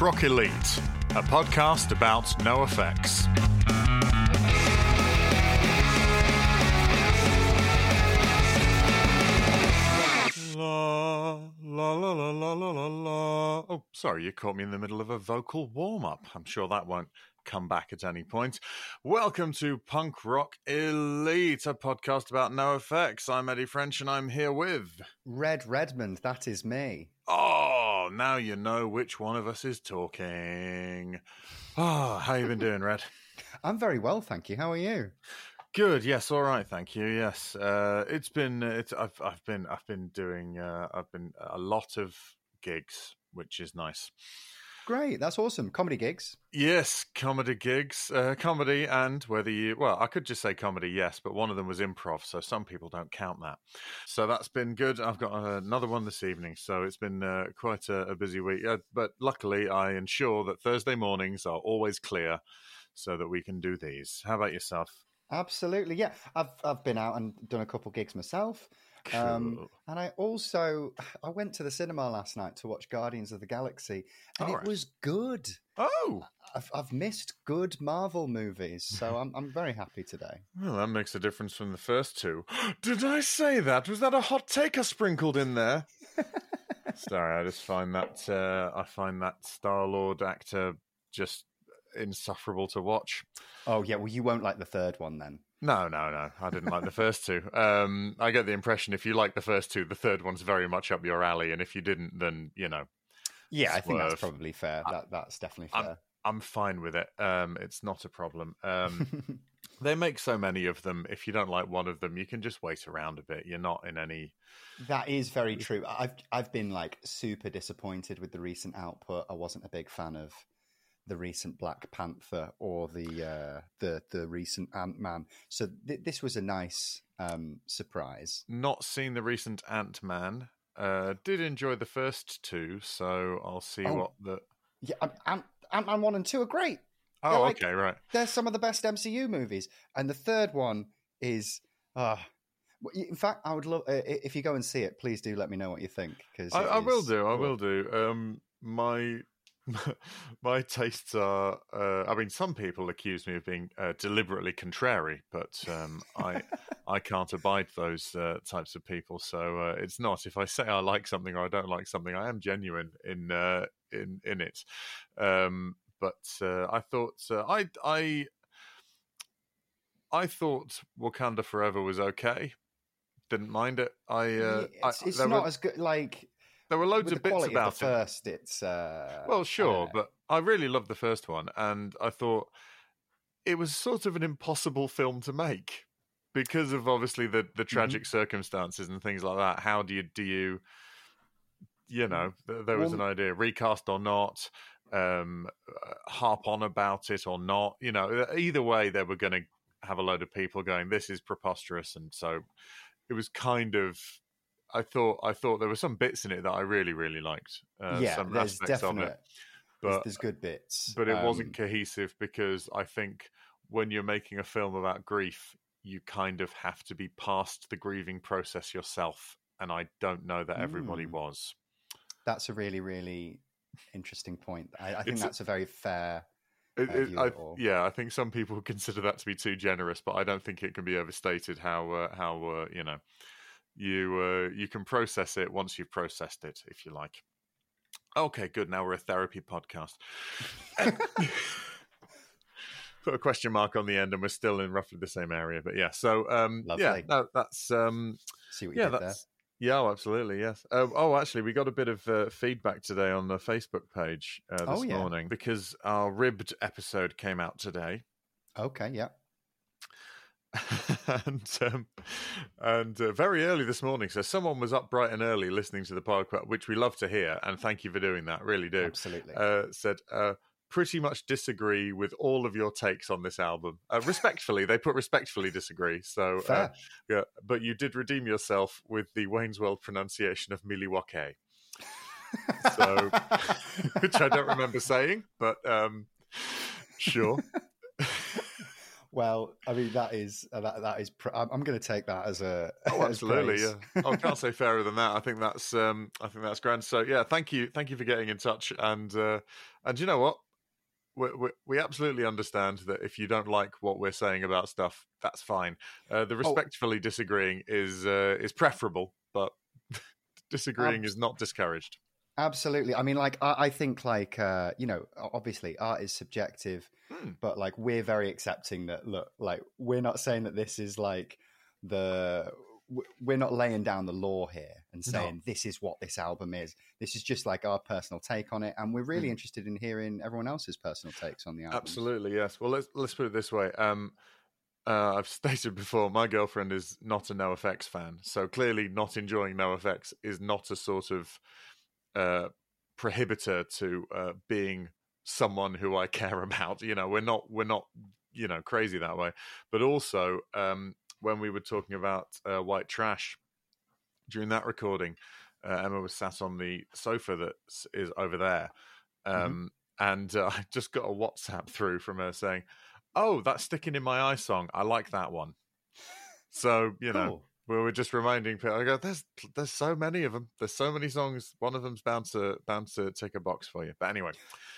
Rock Elite, a podcast about NoFX. La, la, la, la, la, la, la. Oh, sorry, you caught me in the middle of a vocal warm up. I'm sure that won't come back at any point. Welcome to Punk Rock Elite, a podcast about NoFX. I'm Eddie French and I'm here with. Red Redmond, that is me. Oh, now you know which one of us is talking. Oh, how you been doing, Red? I'm very well, thank you. How are you? Good. Yes. All right. Thank you. Yes. Uh, it's been. It's. I've. I've been. I've been doing. Uh, I've been a lot of gigs, which is nice. Great, that's awesome. Comedy gigs. Yes, comedy gigs, uh, comedy, and whether you well, I could just say comedy, yes, but one of them was improv, so some people don't count that. So that's been good. I've got another one this evening, so it's been uh, quite a, a, busy week. Uh, but luckily, I ensure that Thursday mornings are always clear, so that we can do these. How about yourself? Absolutely, yeah. I've I've been out and done a couple gigs myself. Cool. Um, and I also I went to the cinema last night to watch Guardians of the Galaxy, and All it right. was good. oh, I've, I've missed good Marvel movies, so I'm I'm very happy today. well, that makes a difference from the first two. Did I say that? Was that a hot take I sprinkled in there? Sorry, I just find that uh, I find that Star Lord actor just insufferable to watch. Oh yeah, well you won't like the third one then. No, no, no. I didn't like the first two. Um, I get the impression if you like the first two, the third one's very much up your alley, and if you didn't, then you know Yeah, I think that's probably fair. That that's definitely I'm- fair. I'm fine with it. Um, it's not a problem. Um, they make so many of them. If you don't like one of them, you can just wait around a bit. You're not in any. That is very true. I've I've been like super disappointed with the recent output. I wasn't a big fan of the recent Black Panther or the uh, the the recent Ant Man. So th- this was a nice um, surprise. Not seen the recent Ant Man. Uh, did enjoy the first two, so I'll see Oh. what the. Yeah, Ant Ant Man one and two are great. Oh, They're like- okay, right. They're some of the best MCU movies, and the third one is. Uh, in fact, I would love uh, if you go and see it. Please do let me know what you think. Because I, I will do. I will do. Um, my my tastes are. Uh, I mean, some people accuse me of being uh, deliberately contrary, but um, I I can't abide those uh, types of people. So uh, it's not. If I say I like something or I don't like something, I am genuine in uh, in in it. Um, but uh, I thought uh, I I I thought Wakanda Forever was okay. Didn't mind it. I uh, I- it's, there not were- as good. Like there were loads of the bits quality about of the it. first, it's uh, Well, sure, don't but I really loved the first one, and I thought it was sort of an impossible film to make because of obviously the Mm-hmm. the tragic circumstances and things like that. How do you do you, you know, th- there was Well- an idea recast or not, um, uh, harp on about it or not. You know, either way, they were going to have a load of people going, "This is preposterous," and so it was kind of. I thought I thought there were some bits in it that I really really liked. Uh, yeah, some there's aspects of it but there's good bits, but it Um, wasn't cohesive because I think when you're making a film about grief, you kind of have to be past the grieving process yourself, and I don't know that everybody Mm. was. That's a really, really interesting point. I, I think It's that's a very fair. It, Uh, it- I, yeah, I think some people consider that to be too generous, but I don't think it can be overstated how uh, how uh, you know you uh, you can process it once you've processed it, if you like. Okay, good. Now we're a therapy podcast. Put a question mark on the end, and we're still in roughly the same area. But yeah, so um, yeah, no, that's um, See what you yeah, did there. yeah, oh, absolutely, yes. Uh, oh, actually, we got a bit of uh, feedback today on the Facebook page uh, this Oh, yeah. morning because our ribbed episode came out today. Okay, yeah. and um, and uh, very early this morning. So someone was up bright and early listening to the podcast, which we love to hear, and thank you for doing that. Really do. Absolutely. Uh, said uh, pretty much disagree with all of your takes on this album. Uh, respectfully, they put respectfully disagree. So uh, yeah, but you did redeem yourself with the Wayne's World pronunciation of Milwaukee, so which I don't remember saying, but um, sure. Well, I mean that is uh, that that is. Pr- I'm, going to take that as a. Oh, absolutely. praise. Yeah. Oh, I can't say fairer than that. I think that's um, I think that's grand. So yeah, thank you, thank you for getting in touch. And uh, and you know what, we, we, we absolutely understand that if you don't like what we're saying about stuff, that's fine. Uh, the respectfully disagreeing is uh, is preferable, but disagreeing is not discouraged. Absolutely. I mean, like I, I think, like uh, you know, obviously art is subjective, Hmm. but like we're very accepting that. Look, like we're not saying that this is like the we're not laying down the law here and No. saying this is what this album is. This is just like our personal take on it, and we're really Hmm. interested in hearing everyone else's personal takes on the album. Absolutely, yes. Well, let's let's put it this way. Um, uh, I've stated before, my girlfriend is not a NoFX fan, so clearly, not enjoying NoFX is not a sort of uh, prohibitor to uh, being someone who I care about. You know, we're not we're not you know crazy that way. But also, um, when we were talking about uh, White Trash during that recording, uh, Emma was sat on the sofa that is over there. Um, and uh, I just got a WhatsApp through from her saying, "Oh, that's sticking in my eye song. I like that one." So you know, Cool. We were just reminding people. I go, "There's there's so many of them. There's so many songs. One of them's bound to bound to tick a box for you." But anyway,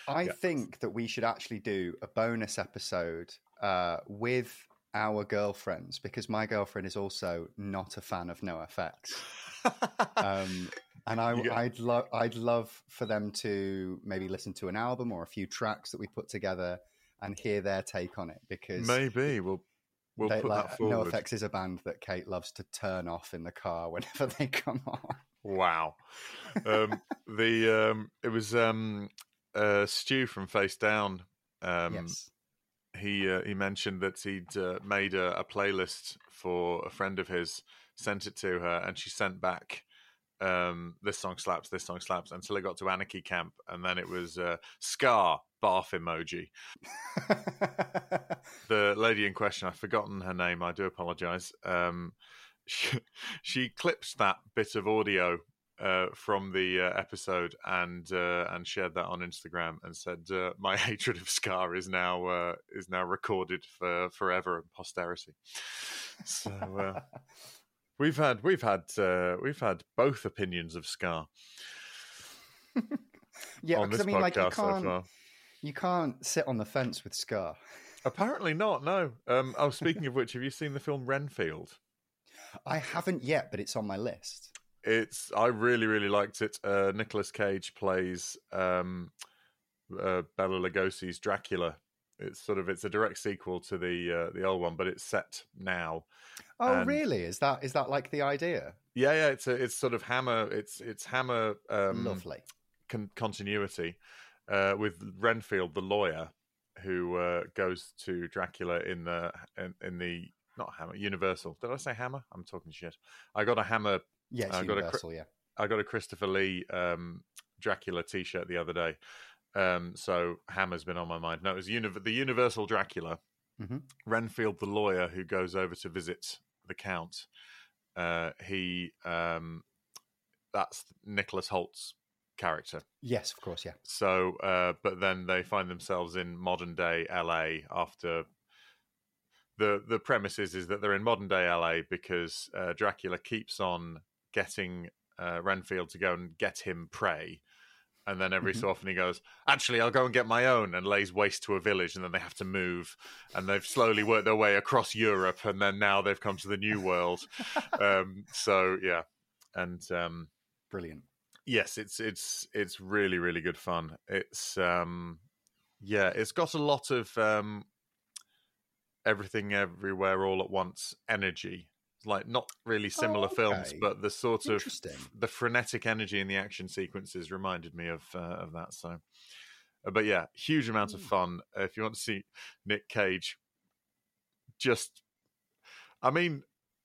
I Yeah. think that we should actually do a bonus episode uh, with our girlfriends because my girlfriend is also not a fan of NoFX. um, and I, I'd love, I'd love for them to maybe listen to an album or a few tracks that we put together and hear their take on it because maybe we'll we'll they, put like, that forward. NoFX is a band that Kate loves to turn off in the car whenever they come on. Wow. Um, the um, it was um, uh, Stu from Face Down. Um, yes. he uh, he mentioned that he'd uh, made a, a playlist for a friend of his, sent it to her, and she sent back um, this song slaps, this song slaps, until it got to Anarchy Camp, and then it was uh, Ska barf emoji. The lady in question, I've forgotten her name. I do apologise. Um, she, she clipped that bit of audio uh, from the uh, episode and uh, and shared that on Instagram and said uh, my hatred of Ska is now uh, is now recorded for forever and posterity. So uh, we've had we've had uh, we've had both opinions of Ska yeah, on this I mean, like you so far. You can't sit on the fence with Ska. Apparently not. No. Um, oh, speaking of which, have you seen the film Renfield? I haven't yet, but it's on my list. It's I really really liked it. Uh, Nicolas Cage plays um, uh, Bela Lugosi's Dracula. It's sort of it's a direct sequel to the uh, the old one, but it's set now. Oh, And- really? Is that is that like the idea? Yeah, yeah. It's a, it's sort of Hammer. It's it's Hammer um, Lovely. con- continuity uh, with Renfield, the lawyer, who uh, goes to Dracula in the in, in the not Hammer Universal. Did I say Hammer? I'm talking shit. I got a Hammer Yeah, I got a universal. yeah. I got a Christopher Lee um, Dracula T-shirt the other day, um, so Hammer's been on my mind. No, it was uni- the Universal Dracula, Mhm. Renfield, the lawyer who goes over to visit the Count. Uh, he um, that's Nicholas Hoult's character. Yes, of course. Yeah. So, uh, but then they find themselves in modern day LA after the the premise is is that they're in modern day LA because uh, Dracula keeps on getting uh, Renfield to go and get him prey. And then every Mhm. so often he goes, actually, I'll go and get my own, and lays waste to a village, and then they have to move, and they've slowly worked their way across Europe, and then now they've come to the New World. um, so yeah, and um, Brilliant. Yes it's it's it's really really good fun. It's um yeah it's got a lot of um everything everywhere all at once energy. Like not really similar films okay. but the sort of the frenetic energy in the action sequences reminded me of uh, of that so. Uh, but yeah huge amount of Mm. fun. If you want to see nick cage just i mean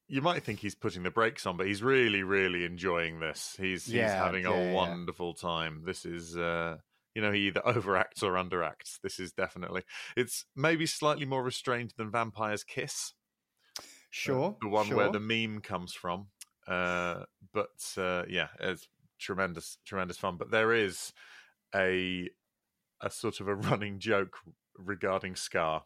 you might think he's putting the brakes on, but he's really, really enjoying this. He's he's Yeah, having yeah, a yeah. wonderful time. This is, uh, you know, he either overacts or underacts. This is definitely. It's maybe slightly more restrained than Vampire's Kiss, uh, Sure. the one where the meme comes from. Uh, but uh, yeah, it's tremendous, tremendous fun. But there is a a sort of a running joke regarding Ska.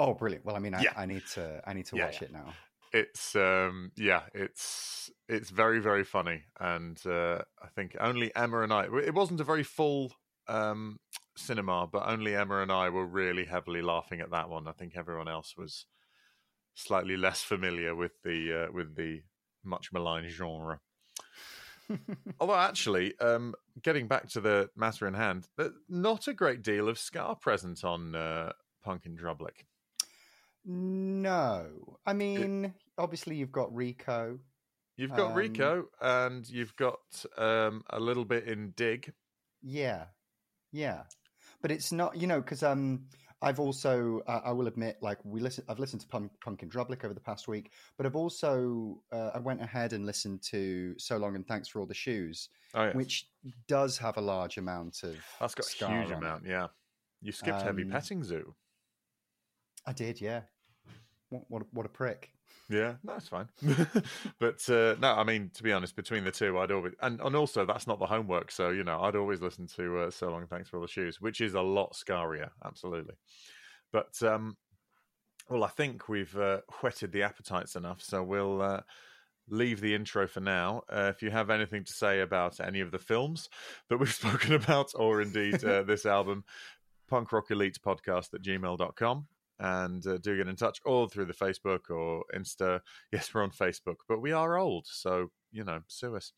Oh, brilliant! Well, I mean, I, Yeah. I need to I need to Yeah, watch yeah. it now. it's um yeah it's it's very very funny and uh i think only emma and i it wasn't a very full um cinema but only emma and i were really heavily laughing at that one i think everyone else was slightly less familiar with the uh, with the much maligned genre although actually um getting back to the matter in hand not a great deal of ska present on uh Punk In Drublic no, I mean, obviously you've got Reeko. You've got Um, Reeko, and you've got um, a little bit in Dig. Yeah, yeah, but it's not you know because um I've also uh, I will admit like we listen I've listened to Punk, Punk In Drublic over the past week, but I've also uh, I went ahead and listened to So Long and Thanks for All the Shoes, Oh, yeah. which does have a large amount of that's got a huge on it. amount. Yeah, you skipped Heavy Um, Petting Zoo. I did, yeah. What what, a- what a prick. Yeah, no, it's fine. but uh, no, I mean, to be honest, between the two, I'd always and, and also that's not the homework. So you know, I'd always listen to uh, "So Long, Thanks for All the Shoes," which is a lot scarier, absolutely. But um, well, I think we've uh, whetted the appetites enough, so we'll. Uh, Leave the intro for now. Uh, if you have anything to say about any of the films that we've spoken about, or indeed uh, this album, punk rock elite podcast at gmail.com and uh, do get in touch all through the Facebook or Insta. Yes, we're on Facebook, but we are old, so you know, sue us.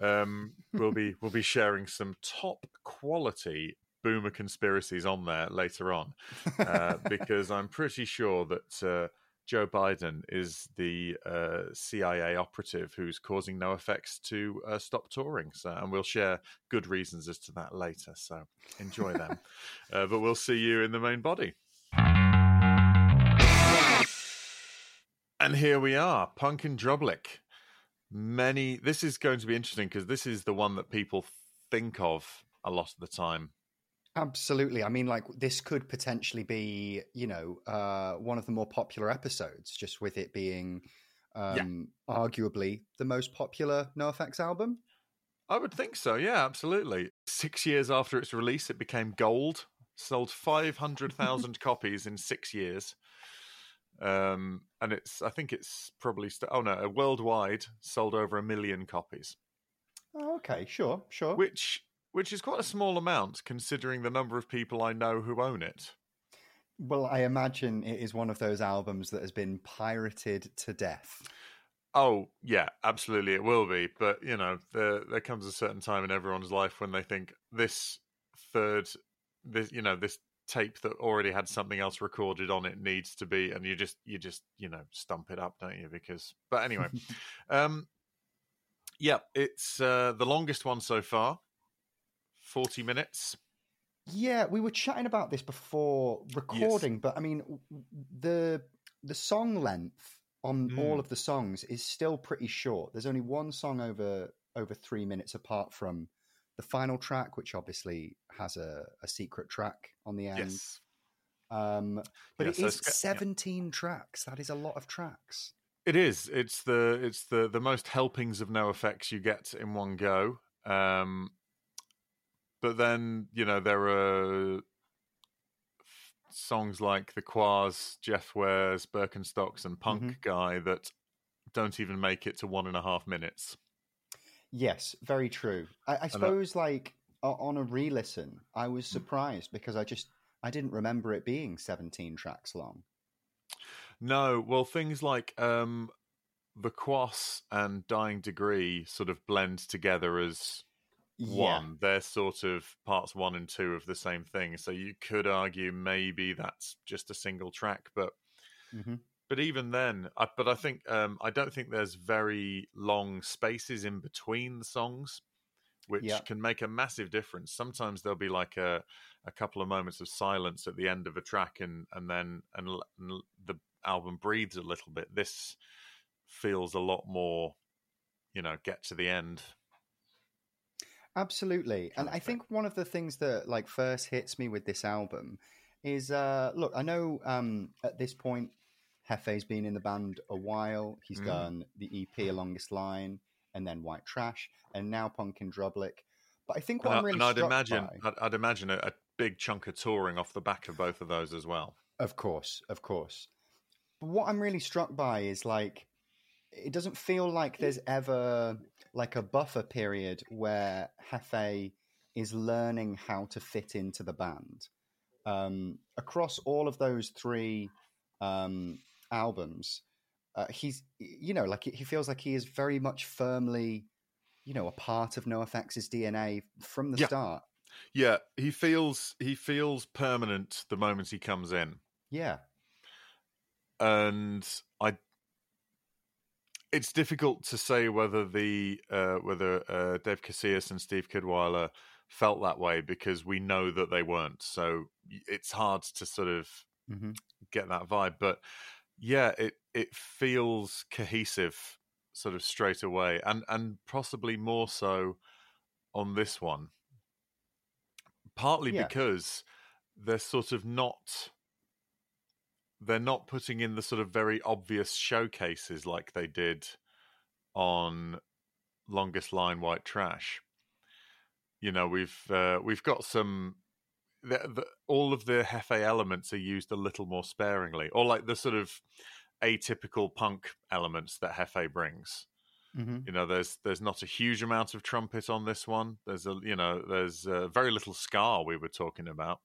Um, we'll be we'll be sharing some top quality boomer conspiracies on there later on, uh, because I'm pretty sure that. Uh, Joe Biden is the uh, CIA operative who's causing NoFX to uh, stop touring. So, and we'll share good reasons as to that later. So, enjoy them. uh, but we'll see you in the main body. And here we are, Punk In Drublic. Many. This is going to be interesting because this is the one that people think of a lot of the time. Absolutely. I mean, like this could potentially be, you know, uh, one of the more popular episodes, just with it being um, arguably the most popular NoFX album. I would think so. Yeah, absolutely. Six years after its release, it became gold. Sold five hundred thousand copies in six years. Um, and it's. I think it's probably. St- oh no, worldwide sold over a million copies, Oh, okay, sure, sure. which which is quite a small amount considering the number of people I know who own it. Well, I imagine it is one of those albums that has been pirated to death. Oh yeah, absolutely, it will be. But you know, there there comes a certain time in everyone's life when they think this third, this you know, this tape that already had something else recorded on it needs to be, and you just you just you know stump it up, don't you? Because, but anyway, um, yeah, it's uh, the longest one so far, forty minutes. Yeah, we were chatting about this before recording, but I mean, the the song length on Mm. all of the songs is still pretty short. There's only one song over over three minutes, apart from the final track, which obviously has a, a secret track on the end. Yes, Um, but Yeah, it so is it's got- yeah. 17 tracks. That is a lot of tracks. It is. It's the it's the the most helpings of NoFX you get in one go. Um, but then you know there are songs like the Quass, Jeff Wears, Birkenstocks, and Punk Mhm. Guy that don't even make it to one and a half minutes. Yes, very true. I, I suppose, like on a re-listen, I was surprised because I just I didn't remember it being 17 tracks long. No, well, things like um, the Quass and Dying Degree sort of blend together as one. They're sort of parts one and two of the same thing. So you could argue maybe that's just a single track, but hmm but even then, I, but I think um, I don't think there's very long spaces in between the songs, which Yeah. can make a massive difference. Sometimes there'll be like a a couple of moments of silence at the end of a track, and and then and, and the album breathes a little bit. This feels a lot more, you know, get to the end. Absolutely. And I think one of the things that like first hits me with this album is uh look, I know um at this point Hefe's been in the band a while. He's Mm. done the EP Longest Line and then White Trash and now Punk In Drublic. But I think what And, I'm really and I'd struck imagine, by- I'd, I'd imagine a, a big chunk of touring off the back of both of those as well. Of course, of course. But what I'm really struck by is like it doesn't feel like there's ever like a buffer period where Hefe is learning how to fit into the band. Um, across all of those three um, albums, uh, he's you know like he feels like he is very much firmly you know a part of NoFX's DNA from the Yeah. start. Yeah, he feels he feels permanent the moment he comes in. Yeah, and I it's difficult to say whether the uh, whether uh, Dave Casillas and Steve Kidwiller felt that way because we know that they weren't. So it's hard to sort of hmm get that vibe. But yeah, it it feels cohesive sort of straight away, and and possibly more so on this one. Partly Yeah. because they're sort of not they're not putting in the sort of very obvious showcases like they did on longest line white trash you know we've uh, we've got some the, the, all of the hefe elements are used a little more sparingly or like the sort of atypical punk elements that hefe brings. Hmm you know there's there's not a huge amount of trumpet on this one. There's a you know there's uh, very little ska we were talking about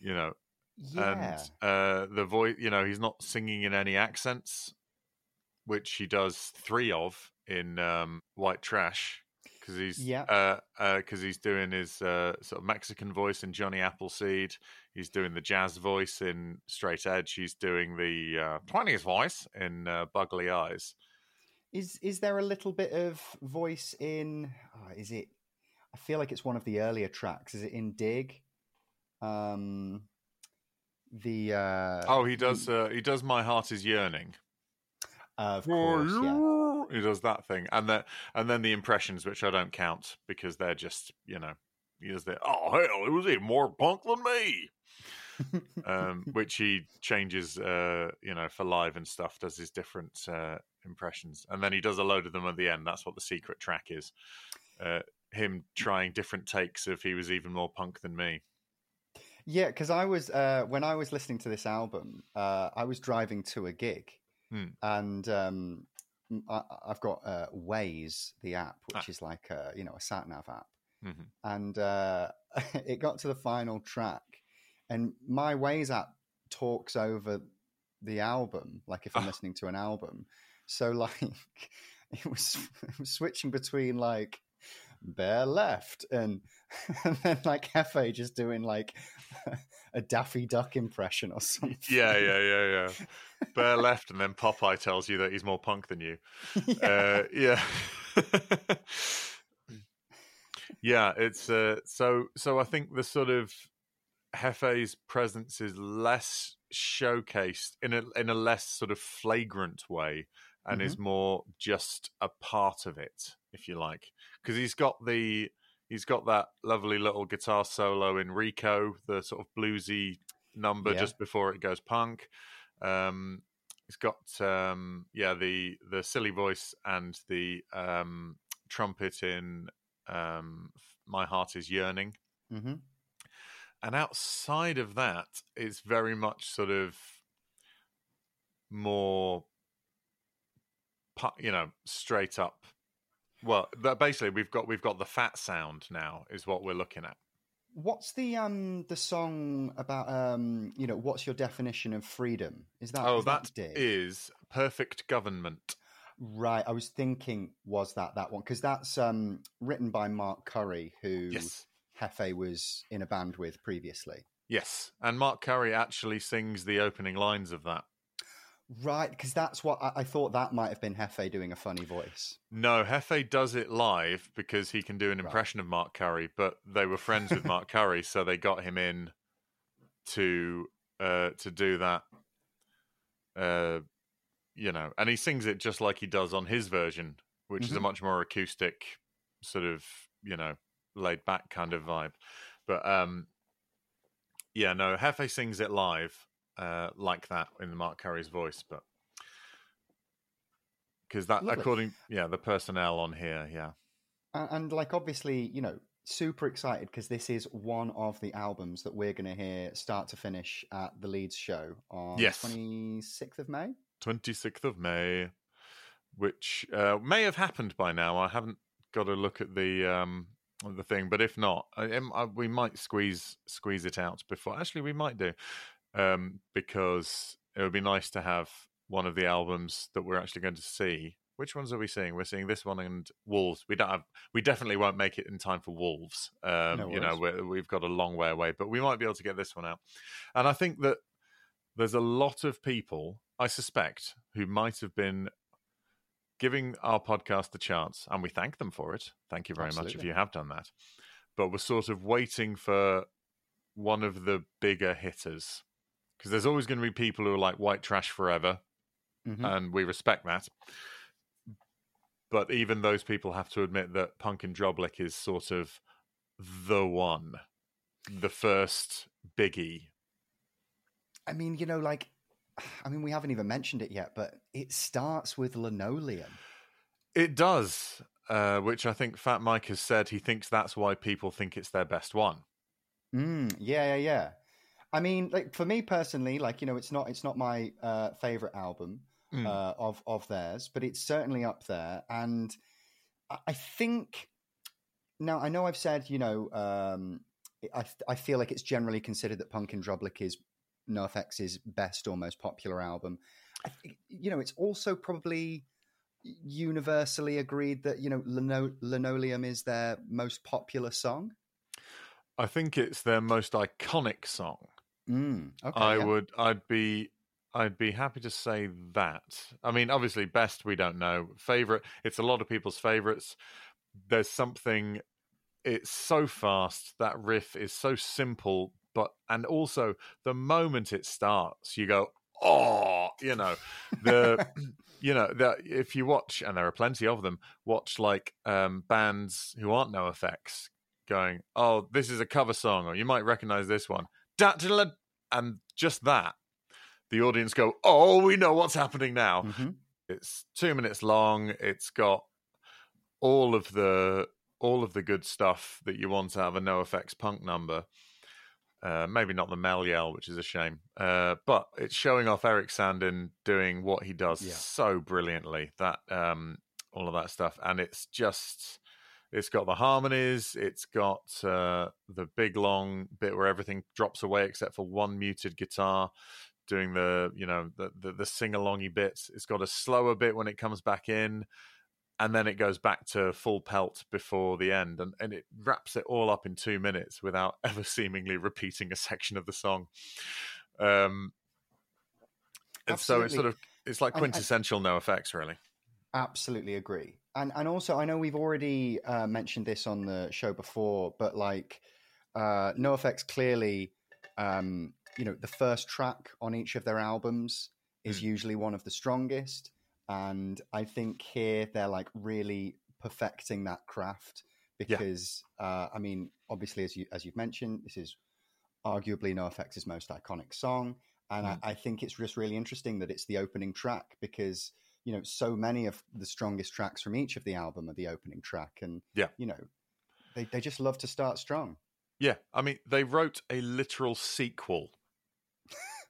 you know yeah. and uh, the voice, you know, he's not singing in any accents, which he does three of in um, White Trash because he's Yeah. uh, uh 'cause he's doing his uh, sort of Mexican voice in Johnny Appleseed. He's doing the jazz voice in Straight Edge. He's doing the uh, twenties voice in uh, Bugly Eyes. Is is there a little bit of voice in? oh, is it? I feel like it's one of the earlier tracks. Is it in Dig? Um, the uh, Oh, he does. Uh, he does. My heart is yearning. of course, yeah. He does that thing, and then and then the impressions, which I don't count because they're just you know he does the oh hell, it was even more punk than me, um, which he changes, uh, you know, for live and stuff. Does his different uh, impressions, and then he does a load of them at the end. That's what the secret track is. Uh, him trying different takes of he was even more punk than me. Yeah, because I was uh, when I was listening to this album, uh, I was driving to a gig, Hmm. and um, I, I've got uh, Waze, the app, which Ah. is like a you know a sat nav app, Mhm. and uh, it got to the final track, and my Waze app talks over the album, like if I'm Ah. listening to an album. So like it was, it was switching between like bare left and and then like Hefe just doing like a Daffy Duck impression or something. Yeah, yeah, yeah, yeah. Bear left, and then Popeye tells you that he's more punk than you. yeah. uh, yeah yeah it's uh, so so i think the sort of hefe's presence is less showcased in a in a less sort of flagrant way and is more just a part of it if you like. Because he's got the he's got that lovely little guitar solo in Reeko the sort of bluesy number Yeah. just before it goes punk. Um He's got um, yeah the the silly voice and the um, trumpet in um, "My Heart Is Yearning," hmm and outside of that, it's very much sort of more, you know, straight up. Well, but basically, we've got we've got the fat sound now is what we're looking at. What's the um the song about um you know what's your definition of freedom? Is that oh, is that Dig? is perfect government. right? I was thinking was that that one because that's um written by Mark Curry who Yes. Hefe was in a band with previously. Yes, and Mark Curry actually sings the opening lines of that. Right, because that's what I, I thought that might have been Hefe doing a funny voice. No, Hefe does it live because he can do an Right. impression of Mark Curry, but they were friends with Mark Curry, so they got him in to uh to do that. Uh you know, and he sings it just like he does on his version, which is a Mhm. much more acoustic sort of, you know, laid back kind of vibe. But um yeah, no, Hefe sings it live uh like that in the Mark Curry's voice, but because that Lovely. according yeah the personnel on here yeah And, and like obviously, you know, super excited because this is one of the albums that we're going to hear start to finish at the Leeds show on Yes. 26th of May. 26th of May, which uh, may have happened by now. I haven't got a look at the um, the thing, but if not, I, I, we might squeeze squeeze it out before. Actually, we might do um, because it would be nice to have one of the albums that we're actually going to see. Which ones are we seeing? We're seeing this one and Wolves. We don't have. We definitely won't make it in time for Wolves. Um, No you know, we're, we've got a long way away, but we might be able to get this one out. And I think that there's a lot of people, I suspect, who might have been giving our podcast a chance, and we thank them for it. Thank you very much if you have done that. But we're sort of waiting for one of the bigger hitters because there's always going to be people who are like white trash forever, Mhm. and we respect that. But even those people have to admit that Punk In Drublic is sort of the one, the first biggie. I mean, you know, like, I mean, we haven't even mentioned it yet, but it starts with linoleum. It does, uh, which I think Fat Mike has said he thinks that's why people think it's their best one. Mm, yeah, yeah, yeah. I mean, like for me personally, like you know, it's not it's not my uh, favorite album Mm. uh, of of theirs, but it's certainly up there. And I, I think now I know I've said you know um, I I feel like it's generally considered that Punk In Drublic is NoFX's best or most popular album. Think, you know, it's also probably universally agreed that you know Lino- Linoleum is their most popular song. I think it's their most iconic song. Mm, okay, I yeah. would, I'd be, I'd be happy to say that. I mean, obviously, best we don't know. Favorite, it's a lot of people's favorites. There's something. It's so fast. That riff is so simple, but and also the moment it starts, you go, oh, you know, the. you know that if you watch and there are plenty of them watch like um bands who aren't NoFX going oh this is a cover song or you might recognize this one and just that the audience go oh we know what's happening now Mhm. it's two minutes long it's got all of the all of the good stuff that you want out of a NoFX punk number uh, maybe not the Mel yell, which is a shame, uh, but it's showing off Erik Sandin doing what he does Yeah. so brilliantly. That um, all of that stuff, and it's just it's got the harmonies, it's got uh, the big long bit where everything drops away except for one muted guitar doing the you know the the, the sing alongy bits. It's got a slower bit when it comes back in, and then it goes back to full pelt before the end, and and it wraps it all up in two minutes without ever seemingly repeating a section of the song. Um, and so it's sort of it's like And- and- quintessential NoFX, really. Absolutely agree. And and also I know we've already uh, mentioned this on the show before, but like uh NoFX clearly um you know the first track on each of their albums is Mm. usually one of the strongest and I think here they're like really perfecting that craft because uh I mean obviously as you as you've mentioned this is arguably NoFX's most iconic song and Mm. I, I think it's just really interesting that it's the opening track because you know so many of the strongest tracks from each of the album are the opening track and Yeah. you know they, they just love to start strong Yeah, I mean they wrote a literal sequel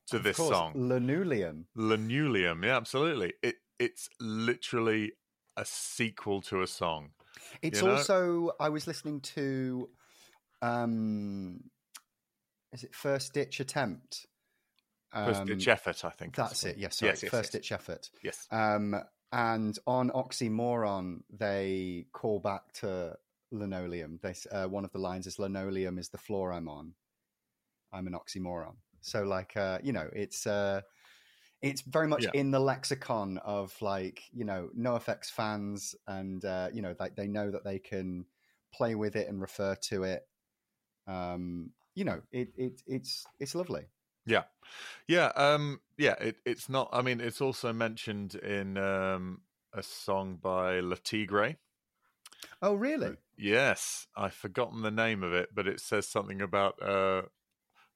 to this course, song. linoleum Linoleum, yeah, absolutely. It it's literally a sequel to a song. it's You know? also i was listening to um is it first ditch attempt First Um, ditch effort, I think. that's it yes sorry, Yes, yes, first yes. ditch effort Yes. Um, and on Oxymoron, they call back to linoleum. They uh, one of the lines is linoleum is the floor I'm on. I'm an oxymoron. So like uh, you know, it's uh, it's very much Yeah. in the lexicon of like you know NoFX fans, and uh, you know like they know that they can play with it and refer to it. Um, you know, it, it it's it's lovely. Yeah, yeah, um, yeah. It, it's not. I mean, it's also mentioned in um, a song by Le Tigre. Oh really? Yes, I've forgotten the name of it, but it says something about uh,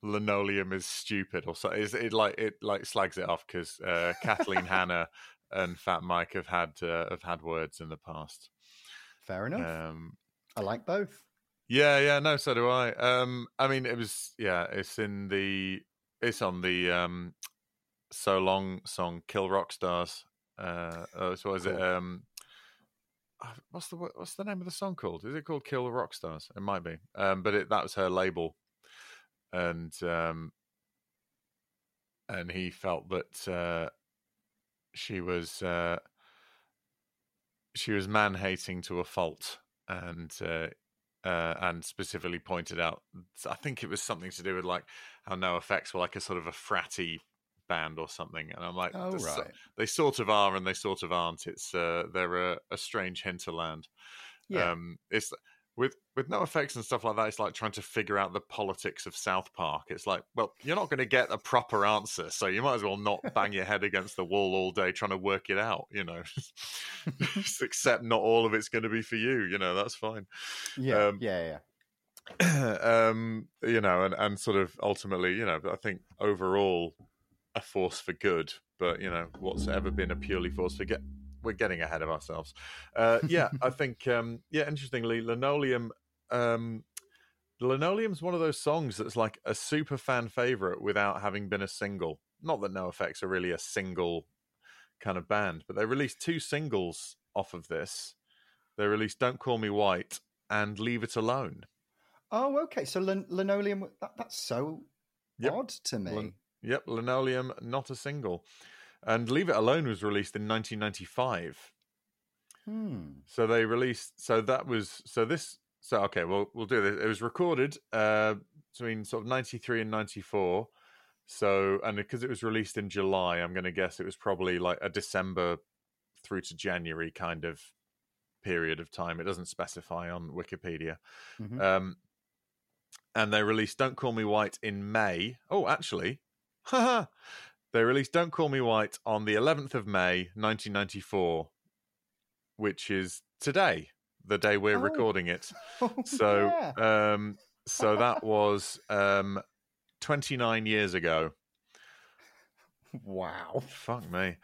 linoleum is stupid, or so. Is it like it like slags it off because uh, Kathleen Hanna and Fat Mike have had uh, have had words in the past. Fair enough. Um, I like both. Yeah, yeah, no, so do I. Um, I mean, it was yeah, it's in the it's on the um, so long song "Kill Rock Stars." Uh, uh so is it? Um, what's the what's the name of the song called? Is it called "Kill the Rock Stars"? It might be. Um, but it, that was her label, and um, and he felt that uh, she was uh, she was man hating to a fault, and uh, uh, and specifically pointed out. I think it was something to do with like how NoFX were like a sort of a fratty band or something, and I'm like, Oh, right. they sort of are and they sort of aren't. It's uh, they're a, a strange hinterland. Yeah. Um, it's with with NoFX and stuff like that. It's like trying to figure out the politics of South Park. It's like, well, you're not going to get a proper answer, so you might as well not bang your head against the wall all day trying to work it out. You know, Just accept not all of it's going to be for you. You know, that's fine. yeah, um, yeah, yeah. um, you know, and and sort of ultimately, you know, I think overall a force for good. But you know, what's ever been a purely force for good? We're getting ahead of ourselves. Uh, yeah, I think. Um, yeah, interestingly, Linoleum. Um, Linoleum's one of those songs that's like a super fan favorite without having been a single. Not that NoFX are really a single kind of band, but they released two singles off of this. They released "Don't Call Me White" and "Leave It Alone." Oh, okay. So lin- linoleum. That, that's so Yep. odd to me. Lin- Yep, Linoleum, not a single. And Leave It Alone was released in 1995. hmm. So they released. So that was. So this. So okay, well we'll do this. It was recorded uh, between sort of 93 and 94. So and because it was released in July, I'm going to guess it was probably like a December through to January kind of period of time. It doesn't specify on Wikipedia. Mhm. Um, and they released "Don't Call Me White" in May. Oh, actually, haha, they released "Don't Call Me White" on the 11th of May, 1994, which is today, the day we're Oh. recording it. Oh, So, yeah. um, so that was um, 29 years ago. wow. Fuck me,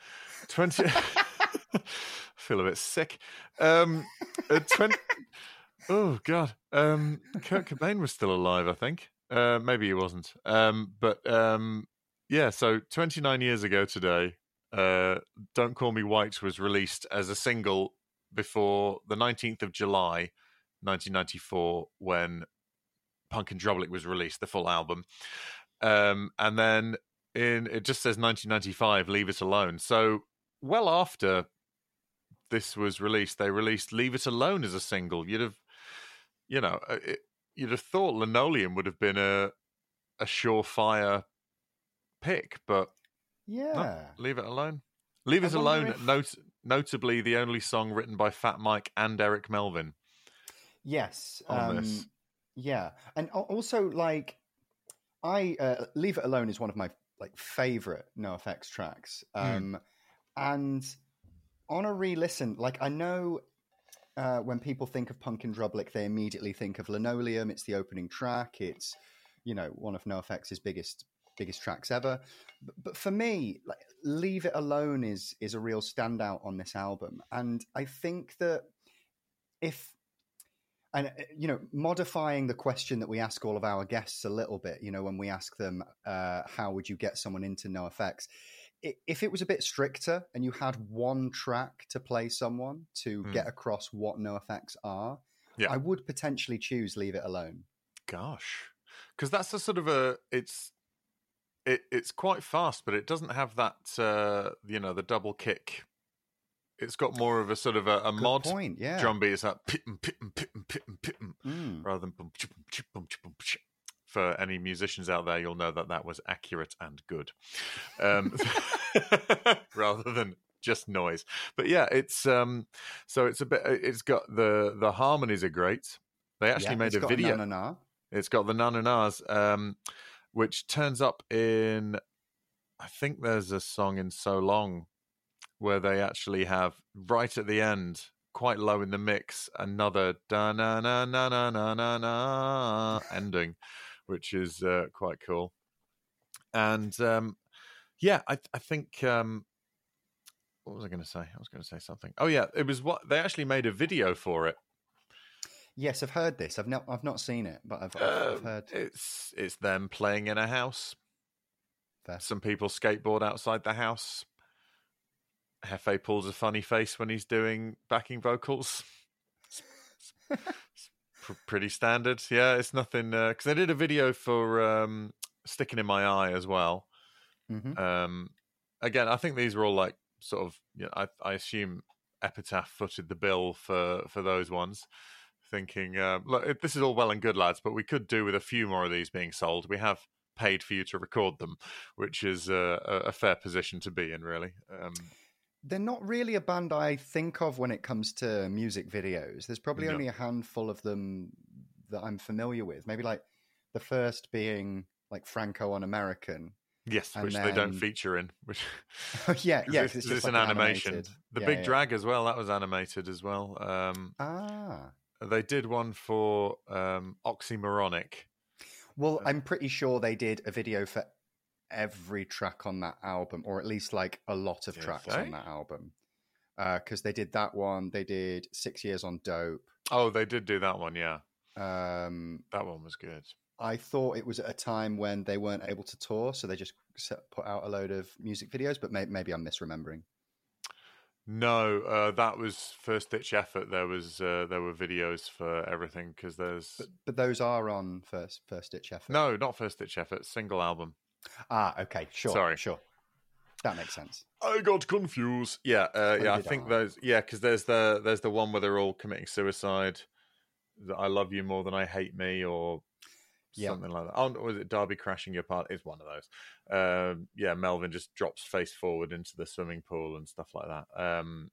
20. I feel a bit sick. Um, uh, 20. Oh God, um, Kurt Cobain was still alive, I think. Uh, maybe he wasn't. Um, but um, yeah, so 29 years ago today, uh, "Don't Call Me White" was released as a single before the 19th of July, 1994, when Punk In Drublic was released, the full album. Um, and then in it just says 1995, "Leave It Alone." So well after this was released, they released "Leave It Alone" as a single. You'd have, you know, uh, it, you'd have thought Linoleum would have been a a surefire pick, but Yeah. "Leave It Alone." "Leave I It Alone," if- not, notably the only song written by Fat Mike and Eric Melvin. Yes. um. Yeah, and also like I uh, leave it alone is one of my like favorite NoFX tracks. Hmm. Um, and on a re-listen, like I know uh, when people think of Punk In Drublic, they immediately think of Linoleum. It's the opening track. It's you know one of NoFX' biggest biggest tracks ever. But, but for me, like Leave It Alone is is a real standout on this album, and I think that if and uh, you know modifying the question that we ask all of our guests a little bit you know when we ask them uh, how would you get someone into NoFX if it was a bit stricter and you had one track to play someone to Hmm. get across what NoFX are Yeah. i would potentially choose leave it alone Gosh, because that's a sort of a it's it it's quite fast, but it doesn't have that uh, you know the double kick. It's got more of a sort of a, a Good mod point yeah drum beat. It's like Mm. rather than chip, chip, chip, chip. For any musicians out there, you'll know that that was accurate and good, um, rather than just noise. But yeah, it's um, so it's a bit. It's got the the harmonies are great. They actually Yeah, made a video. It's got the na na nas, um, which turns up in. I think there's a song in "So Long" where they actually have right at the end, quite low in the mix, another da na na na na na na na ending, which is uh, quite cool. And um, yeah, I, I think. Um, what was I going to say? I was going to say something. Oh yeah, it was what they actually made a video for it. Yes, I've heard this. I've not I've not seen it, but I've, I've, I've Um, heard. It's it's them playing in a house. Fair. Some people skateboard outside the house. Hefe pulls a funny face when he's doing backing vocals. It's pr- pretty standard. Yeah, it's nothing. Because they did a video for um, "Sticking in My Eye" as well. Mhm. Um, again, I think these were all like sort of. You know, I, I assume Epitaph footed the bill for for those ones, thinking, uh, look, this is all well and good, lads, but we could do with a few more of these being sold. We have paid for you to record them, which is a, a fair position to be in, really. Um, They're not really a band I think of when it comes to music videos. There's probably No. only a handful of them that I'm familiar with. Maybe like the first being like Franco Un-American. yes, which they don't feature in. Which yeah, yeah. it's, it's, it's just an animation. animated. The Yeah, Big yeah. Drag as well. That was animated as well. Um, Ah. They did one for um, Oxymoronic. Well, I'm pretty sure they did a video for every track on that album, or at least like a lot of Did tracks they? on that album. Because they did that one, they did Six Years on Dope. Oh, they did do that one. Yeah, Um, that one was good. I thought it was at a time when they weren't able to tour, so they just set, put out a load of music videos. But may, maybe I'm misremembering. No, uh, that was first ditch effort. There was uh, there were videos for everything because there's But, but those are on first first ditch effort. no, not first ditch effort, single album. Ah, okay, sure, Sorry. sure. That makes sense. I got confused. Yeah, uh, yeah. I think I. those. Yeah, because there's the there's the one where they're all committing suicide. That I love you more than I hate me, or Yeah. something like that. Oh, was it Derby crashing your part? It's one of those. Um, yeah, Melvin just drops face forward into the swimming pool and stuff like that. Um,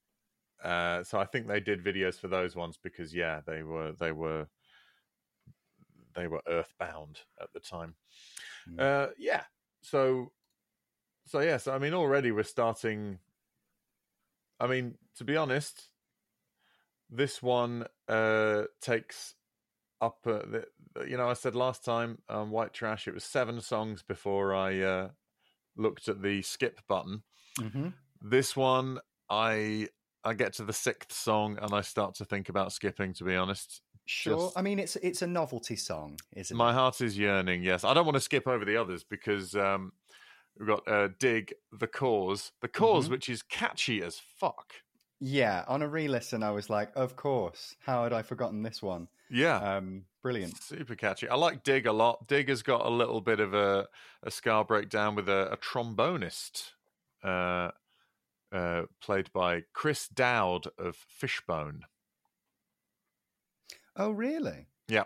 uh, so I think they did videos for those ones because yeah, they were they were they were earthbound at the time. Mm. Uh, yeah. So so yes, I mean already we're starting. I mean, to be honest, this one uh, takes up. Uh, the, you know, I said last time, um, White Trash. It was seven songs before I uh, looked at the skip button. hmm This one, I I get to the sixth song and I start to think about skipping. To be honest, Sure. Just- I mean, it's it's a novelty song, isn't my it? My heart is yearning. Yes, I don't want to skip over the others because um, we've got uh, Dig, the Cause, the because Mhm. which is catchy as fuck. Yeah. On a re-listen, I was like, of course. How had I forgotten this one? Yeah, Um, brilliant. super catchy. I like Dig a lot. Dig has got a little bit of a, a ska breakdown with a, a trombonist uh, uh, played by Chris Dowd of Fishbone. Oh, really? Yeah.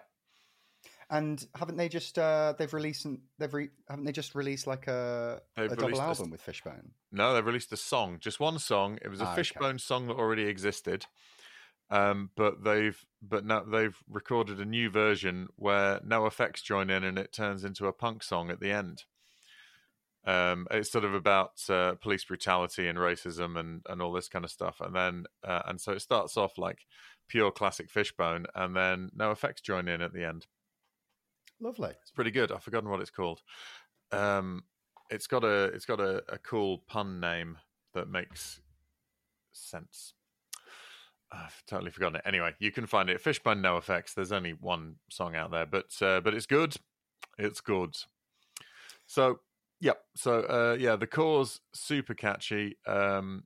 And haven't they just uh, they've released an- they've re- haven't they just released like a, They've a double released a album with Fishbone? No, they've released a song, just one song. It was a okay. Fishbone song that already existed, um, but they've but now they've recorded a new version where NOFX join in, and it turns into a punk song at the end. Um, it's sort of about uh, police brutality and racism and, and all this kind of stuff, and then uh, and so it starts off like pure classic Fishbone, and then NOFX join in at the end. Lovely. It's pretty good. I've forgotten what it's called. Um, it's got a it's got a, a cool pun name that makes sense. I've totally forgotten it. Anyway, you can find it. Fishbone NOFX. There's only one song out there, but uh, but it's good. It's good. So yep. So uh, yeah, the cause super catchy. Um,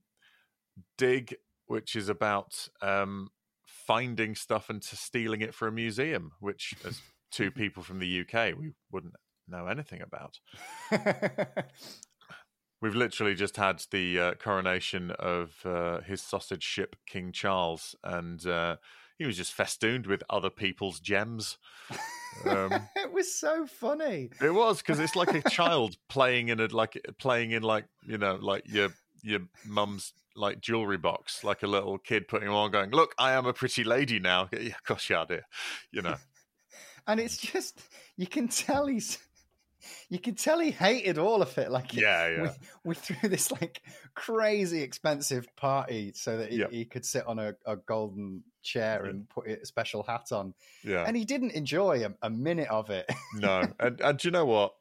Dig, which is about um, finding stuff and to stealing it for a museum, which as two people from the UK we wouldn't know anything about. We've literally just had the uh, coronation of uh, his sausage ship, King Charles, and uh, he was just festooned with other people's gems. Um, it was so funny. it was because it's like a child playing in a like playing in like you know like your your mum's like jewelry box, like a little kid putting them on, going, "Look, I am a pretty lady now." Yeah, gosh, yeah, dear, you know. And it's just you can tell he's you can tell he hated all of it. Like Yeah, yeah. we, we threw this like crazy expensive party so that he, Yeah. he could sit on a, a golden chair Yeah. and put a special hat on. Yeah. And he didn't enjoy a, a minute of it. No, and and do you know what?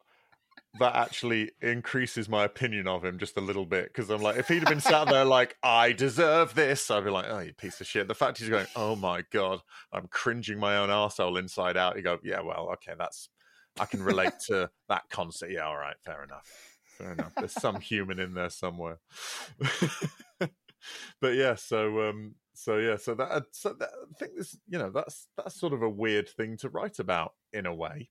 that actually increases my opinion of him just a little bit because I'm like, if he'd have been sat there like, I deserve this, I'd be like, oh, you piece of shit. The fact he's going, oh my god, I'm cringing my own arsehole inside out. You go, yeah, well, okay, that's I can relate to that concept. Yeah, all right, fair enough, fair enough. There's some human in there somewhere. but yeah, so um, so yeah, so that so that, I think this, you know, that's that's sort of a weird thing to write about in a way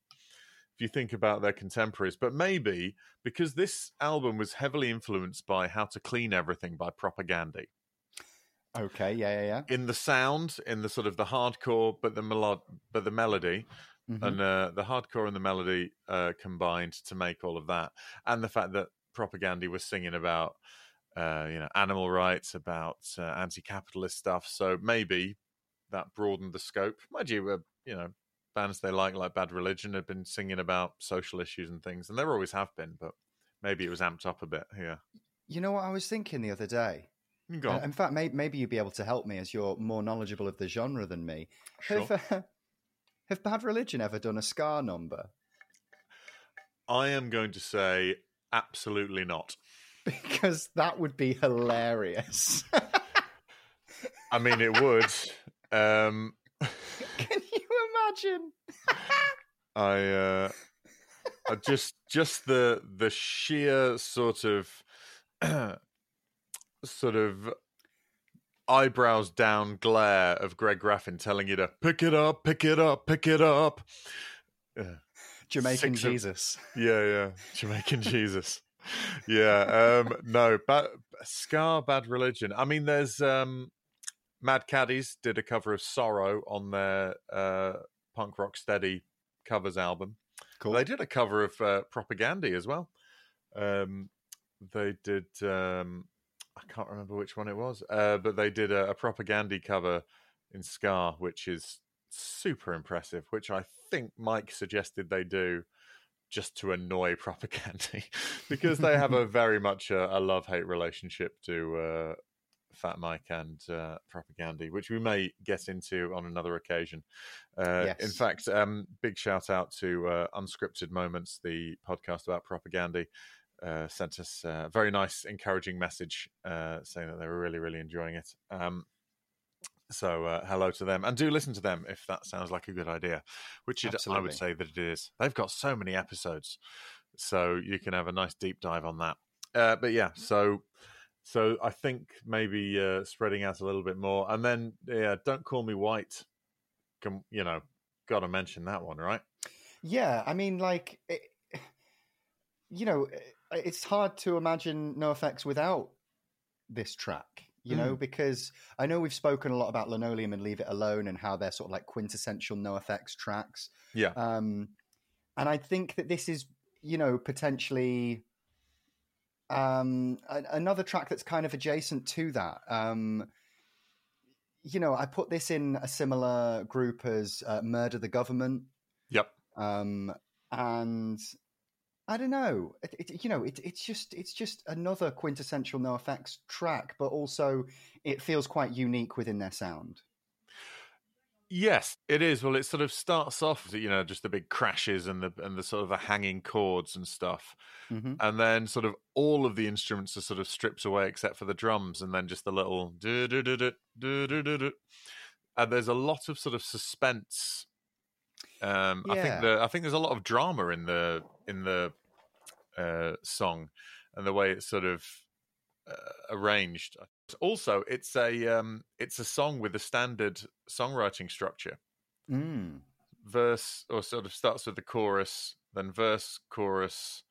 if you think about their contemporaries. But maybe because this album was heavily influenced by How to Clean Everything by Propagandhi. Okay, yeah, yeah, yeah. In the sound, in the sort of the hardcore, but the melod, but the melody, mm-hmm. and uh, the hardcore and the melody uh, combined to make all of that, and the fact that Propagandhi was singing about, uh, you know, animal rights, about uh, anti-capitalist stuff. So maybe that broadened the scope. Mind you, uh, you know, bands they like, like Bad Religion, have been singing about social issues and things, and there always have been, but maybe it was amped up a bit here. You know what I was thinking the other day? in fact, maybe, maybe you'd be able to help me as you're more knowledgeable of the genre than me. Sure. Have, uh, have Bad Religion ever done a ska number? I am going to say absolutely not. Because that would be hilarious. I mean, it would. Um, Can you imagine? I uh, I just just the the sheer sort of sort of eyebrows down glare of Greg Graffin telling you to pick it up, pick it up, pick it up. Jamaican Six Jesus. Of, yeah, yeah. Jamaican Jesus. Yeah. Um, no, bad ska Bad Religion. I mean there's um Mad Caddies did a cover of Sorrow on their uh, punk rock steady covers album. Cool. They did a cover of uh, Propagandhi as well. Um, they did. Um, I can't remember which one it was, uh, but they did a, a Propagandhi cover in ska, which is super impressive. Which I think Mike suggested they do just to annoy Propagandhi because they have a very much a, a love hate relationship to uh, Fat Mike and uh, Propagandhi, which we may get into on another occasion. Uh, yes. In fact, um, big shout out to uh, Unscripted Moments, the podcast about Propagandhi. Uh, sent us a very nice, encouraging message uh, saying that they were really, really enjoying it. Um, so uh, hello to them, and do listen to them if that sounds like a good idea. Which it, I would say that it is. They've got so many episodes, so you can have a nice deep dive on that. but yeah, so so I think maybe uh, spreading out a little bit more, and then yeah, don't call me white. Can you know? Got to mention that one, right? Yeah, I mean, like, it, you know, it's hard to imagine NOFX without this track. You mm. know, because I know we've spoken a lot about Linoleum and Leave It Alone and how they're sort of like quintessential NOFX tracks. Yeah. Um, and I think that this is, you know, potentially um, another track that's kind of adjacent to that. Um, you know, I put this in a similar group as uh, Murder the Government. Yep. Um, and I don't know. It, it, you know, it, it's just it's just another quintessential NOFX track, but also it feels quite unique within their sound. Yes, it is. Well, it sort of starts off, you know, just the big crashes and the and the sort of the hanging chords and stuff, mm-hmm. and then sort of all of the instruments are sort of stripped away except for the drums, and then just the little and there's a lot of sort of suspense. Um, yeah. I think the I think there's a lot of drama in the in the uh, song, and the way it's sort of uh, arranged. Also, it's a um, it's a song with a standard songwriting structure. Mm. Verse or sort of starts with the chorus, then verse, chorus,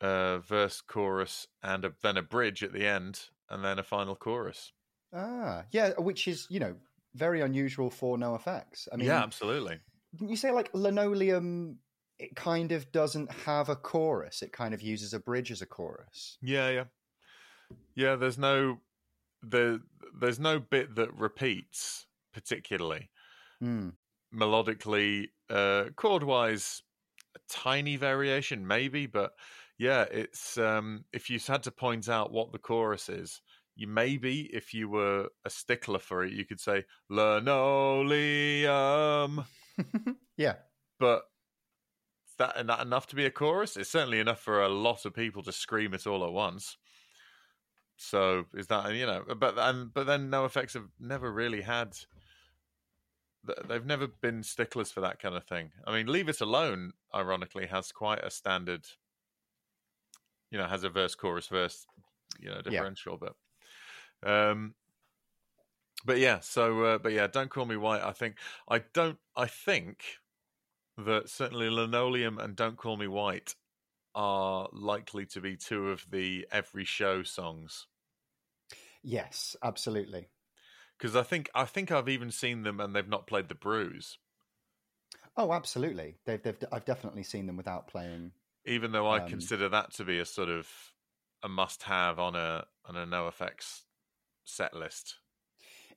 uh, verse, chorus, and a, then a bridge at the end, and then a final chorus. Ah, yeah, which is you know very unusual for NOFX. I mean, yeah, absolutely. You say like linoleum it kind of doesn't have a chorus. It kind of uses a bridge as a chorus. Yeah, yeah. Yeah, there's no there there's no bit that repeats particularly. Mm. Melodically, uh, chord wise, a tiny variation maybe, but yeah, it's um, if you had to point out what the chorus is, you maybe if you were a stickler for it, you could say linoleum. yeah, but that that enough to be a chorus? It's certainly enough for a lot of people to scream it all at once. So is that you know? But and but then NOFX have never really had. They've never been sticklers for that kind of thing. I mean, Leave It Alone, ironically, has quite a standard. You know, has a verse, chorus, verse, you know, differential. Yeah. But, um, but yeah. So, uh, but yeah, don't call me white. I think I don't. I think that certainly Linoleum and Don't Call Me White are likely to be two of the every show songs. Yes, absolutely. Because I think I think I've even seen them and they've not played the Brews. Oh, absolutely. They've, they've I've definitely seen them without playing. Even though I um, consider that to be a sort of a must-have on a on a NOFX set list.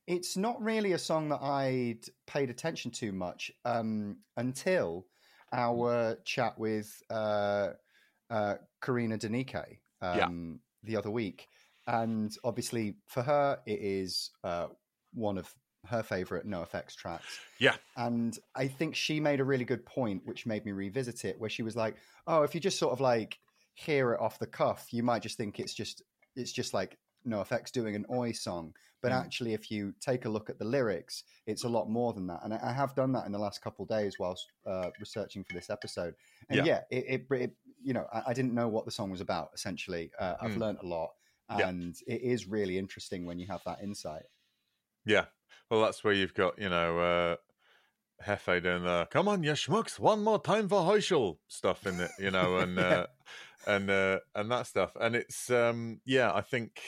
It's not really a song that I'd paid attention to much um, until our chat with uh, uh, Karina Denike um, yeah. the other week. And obviously, for her, it is uh, one of her favorite NOFX tracks. Yeah. And I think she made a really good point, which made me revisit it, where she was like, oh, if you just sort of like hear it off the cuff, you might just think it's just it's just like NOFX doing an oi song but mm. actually if you take a look at the lyrics it's a lot more than that and i have done that in the last couple days whilst uh, researching for this episode and yeah, yeah it, it, it, you know I, I, didn't know what the song was about essentially uh, i've mm. learned a lot and yeah. it is really interesting when you have that insight yeah well that's where you've got you know uh Hefe doing the "Come on, you schmucks, one more time for Heuschel" stuff in it, you know, and yeah. uh, and uh, and that stuff, and it's um, yeah, I think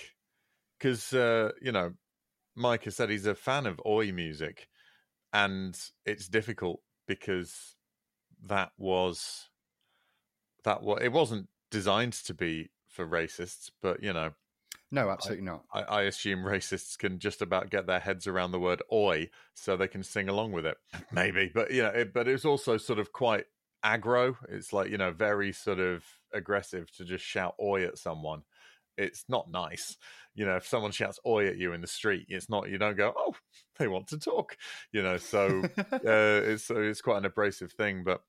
because uh, you know Mike has said he's a fan of oi music, and it's difficult because that was that was it wasn't designed to be for racists, but you know. No, absolutely I, not. I, I, assume racists can just about get their heads around the word "oi," so they can sing along with it. Maybe, but you know, it, but it's also sort of quite aggro. It's like you know, very sort of aggressive to just shout "oi" at someone it's not nice. You know, if someone shouts "oi" at you in the street, it's not. You don't go, "Oh, they want to talk." You know, so uh, it's it's quite an abrasive thing. But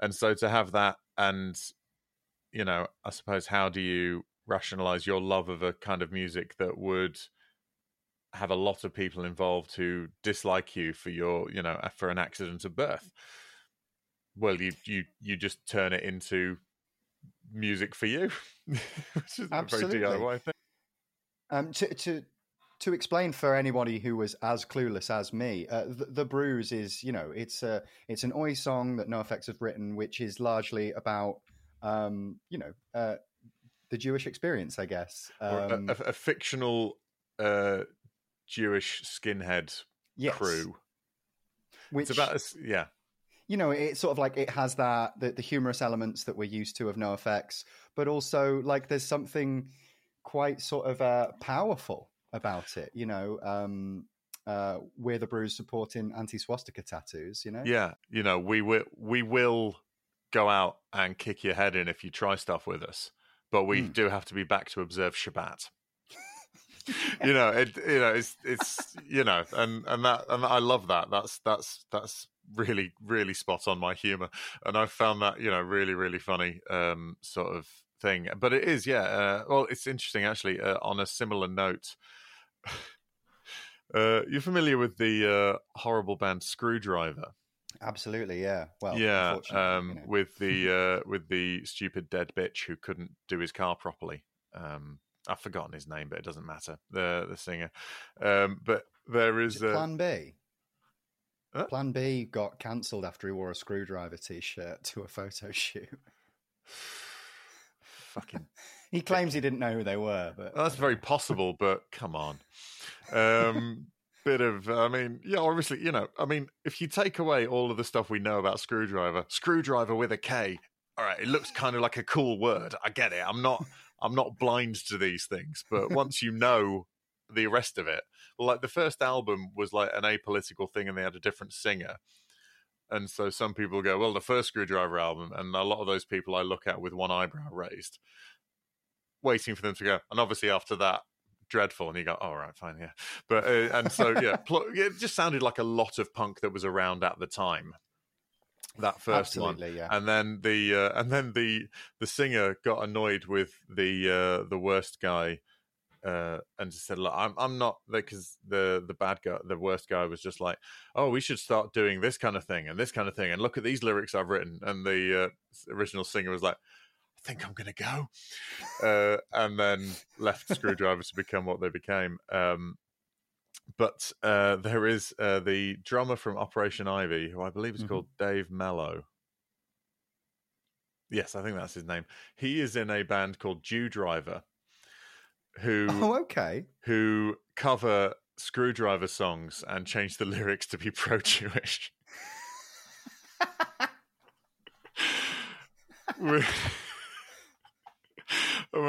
and so to have that, and you know, I suppose how do you rationalize your love of a kind of music that would have a lot of people involved who dislike you for your, you know, for an accident of birth? Well, you you you just turn it into music for you, which is Absolutely. a very DIY thing. Um, to, to to explain for anybody who was as clueless as me, uh, the, the, Brews is you know it's a it's an oi song that NOFX have written, which is largely about um, you know uh, the Jewish experience, I guess, um, a, a, a, fictional uh, Jewish skinhead yes. crew. Which, it's about a, yeah you know, it's sort of like it has that the, the humorous elements that we're used to of NOFX, but also like there's something quite sort of uh, powerful about it. You know, um, uh, we're the Brews supporting anti swastika tattoos. You know, yeah, you know, we will we will go out and kick your head in if you try stuff with us, but we mm. do have to be back to observe Shabbat. you know, it you know it's it's you know, and and that and I love that. That's that's that's really really spot on my humor and i found that you know really really funny um sort of thing but it is yeah uh, well it's interesting actually uh, on a similar note uh you're familiar with the uh horrible band Skrewdriver? absolutely yeah well yeah um you know. with the uh with the stupid dead bitch who couldn't do his car properly um I've forgotten his name, but it doesn't matter. The the singer, um, but there is, is Plan B. Huh? Plan B got cancelled after he wore a Skrewdriver t-shirt to a photo shoot. Fucking. he claims he didn't know who they were, but well, that's very possible. But come on, um, bit of. I mean, yeah, obviously, you know, I mean, if you take away all of the stuff we know about Skrewdriver, Skrewdriver with a K. All right, it looks kind of like a cool word. I get it. I'm not. I'm not blind to these things, but once you know the rest of it. Like the first album was like an apolitical thing, and they had a different singer. And so some people go, well, the first Skrewdriver album, and a lot of those people I look at with one eyebrow raised, waiting for them to go. And obviously after that, dreadful, and you go, all oh, right, fine, yeah. But uh, and so yeah, pl- it just sounded like a lot of punk that was around at the time. that first Absolutely, one, yeah. and then the uh, and then the the singer got annoyed with the uh, the worst guy. Uh, and just said, "Look, I'm I'm not because the the bad guy, the worst guy, was just like, oh, we should start doing this kind of thing and this kind of thing, and look at these lyrics I've written." And the uh, original singer was like, "I think I'm gonna go," uh, and then left Skrewdriver to become what they became. Um, but uh, there is uh, the drummer from Operation Ivy, who I believe is Mhm. called Dave Mello. Yes, I think that's his name. He is in a band called Jew Driver, who Oh, okay. who cover Skrewdriver songs and change the lyrics to be pro-Jewish. when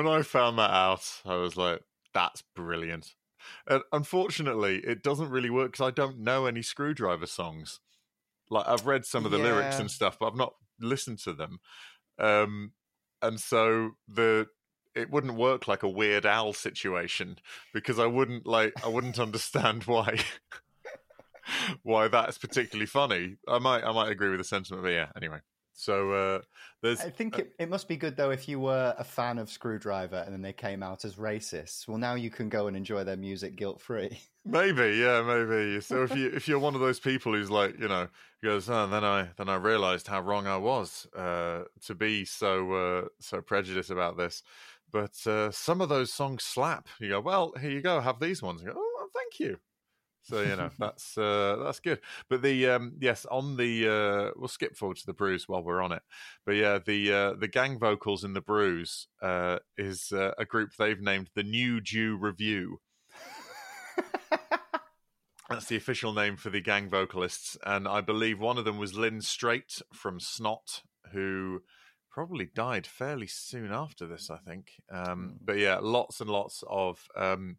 I found that out, I was like, "That's brilliant." And unfortunately, it doesn't really work because I don't know any Skrewdriver songs. Like I've read some of the lyrics and stuff, but I've not listened to them. Um, and so the it wouldn't work like a Weird Al situation because I wouldn't like I wouldn't understand why why that's particularly funny. I might I might agree with the sentiment, but yeah. Anyway, so uh, there's I think it, it must be good though if you were a fan of Skrewdriver and then they came out as racists. Well, now you can go and enjoy their music guilt free. Maybe, yeah, maybe. So if you if you're one of those people who's like, you know, goes, oh, then I then I realised how wrong I was uh, to be so uh, so prejudiced about this. But uh, some of those songs slap. You go, well, here you go, have these ones. You go, oh, thank you. So you know that's uh, that's good. But the um, yes, on the uh, we'll skip forward to the Brews while we're on it. But yeah, the uh, the gang vocals in the Brews uh, is uh, a group they've named the New Jew Review. That's the official name for the gang vocalists, and I believe one of them was Lynn Strait from Snot, who probably died fairly soon after this. I think, um, but yeah, lots and lots of um,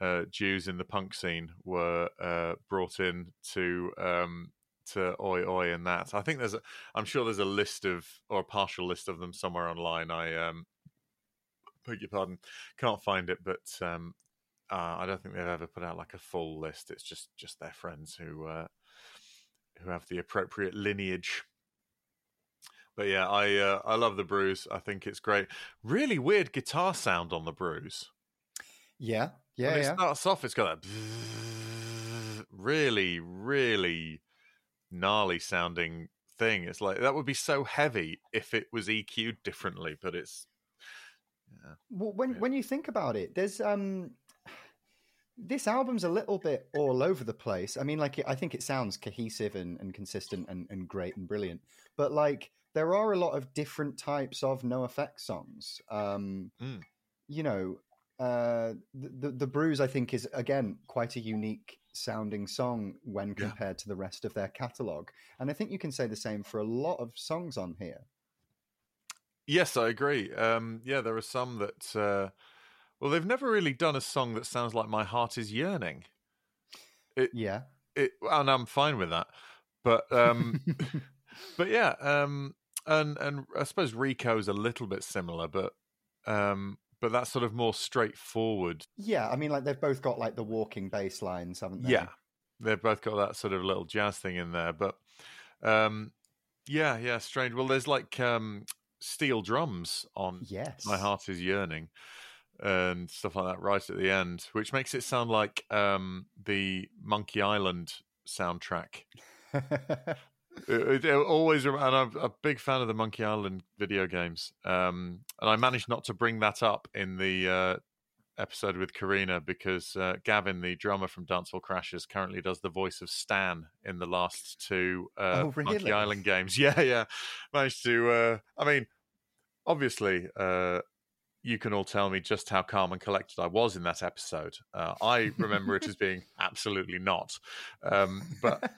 uh, Jews in the punk scene were uh, brought in to um, to Oi Oi and that. I think there's, a, I'm sure there's a list of or a partial list of them somewhere online. I um, beg your pardon, can't find it, but um, uh, I don't think they've ever put out like a full list. It's just just their friends who uh, who have the appropriate lineage. But yeah, I uh, I love the Brews. I think it's great. Really weird guitar sound on the Brews. yeah, yeah, when it yeah. starts off, it's got that really, really gnarly sounding thing. It's like that would be so heavy if it was EQ'd differently, but it's yeah. Well, when Yeah. when you think about it, there's um, this album's a little bit all over the place. I mean, like I think it sounds cohesive and, and consistent and, and great and brilliant, but like there are a lot of different types of NOFX songs. Um, Mm. You know, uh, the, the the Brews I think is again quite a unique sounding song when Yeah. compared to the rest of their catalog, and I think you can say the same for a lot of songs on here. Yes, I agree. Um, yeah, there are some that. Uh, well, they've never really done a song that sounds like "My Heart Is Yearning." Yeah, It, and I'm fine with that, but um, but yeah, um, and and I suppose Reeko's a little bit similar, but um, but that's sort of more straightforward. yeah. I mean, like they've both got like the walking bass lines, haven't they? Yeah, they've both got that sort of little jazz thing in there, but um, yeah, yeah, strange. Well, there's like um, steel drums on Yes. "My Heart Is Yearning" and stuff like that right at the end, which makes it sound like um, the Monkey Island soundtrack. It, it, always, and I'm a big fan of the Monkey Island video games. Um, and I managed not to bring that up in the uh, episode with Karina because uh, Gavin, the drummer from Dancehall Crashers, currently does the voice of Stan in the last two uh, Oh, Monkey? Island games. Yeah, yeah. Managed to. Uh, I mean, obviously. Uh, you can all tell me just how calm and collected I was in that episode. Uh, I remember it as being absolutely not, um, but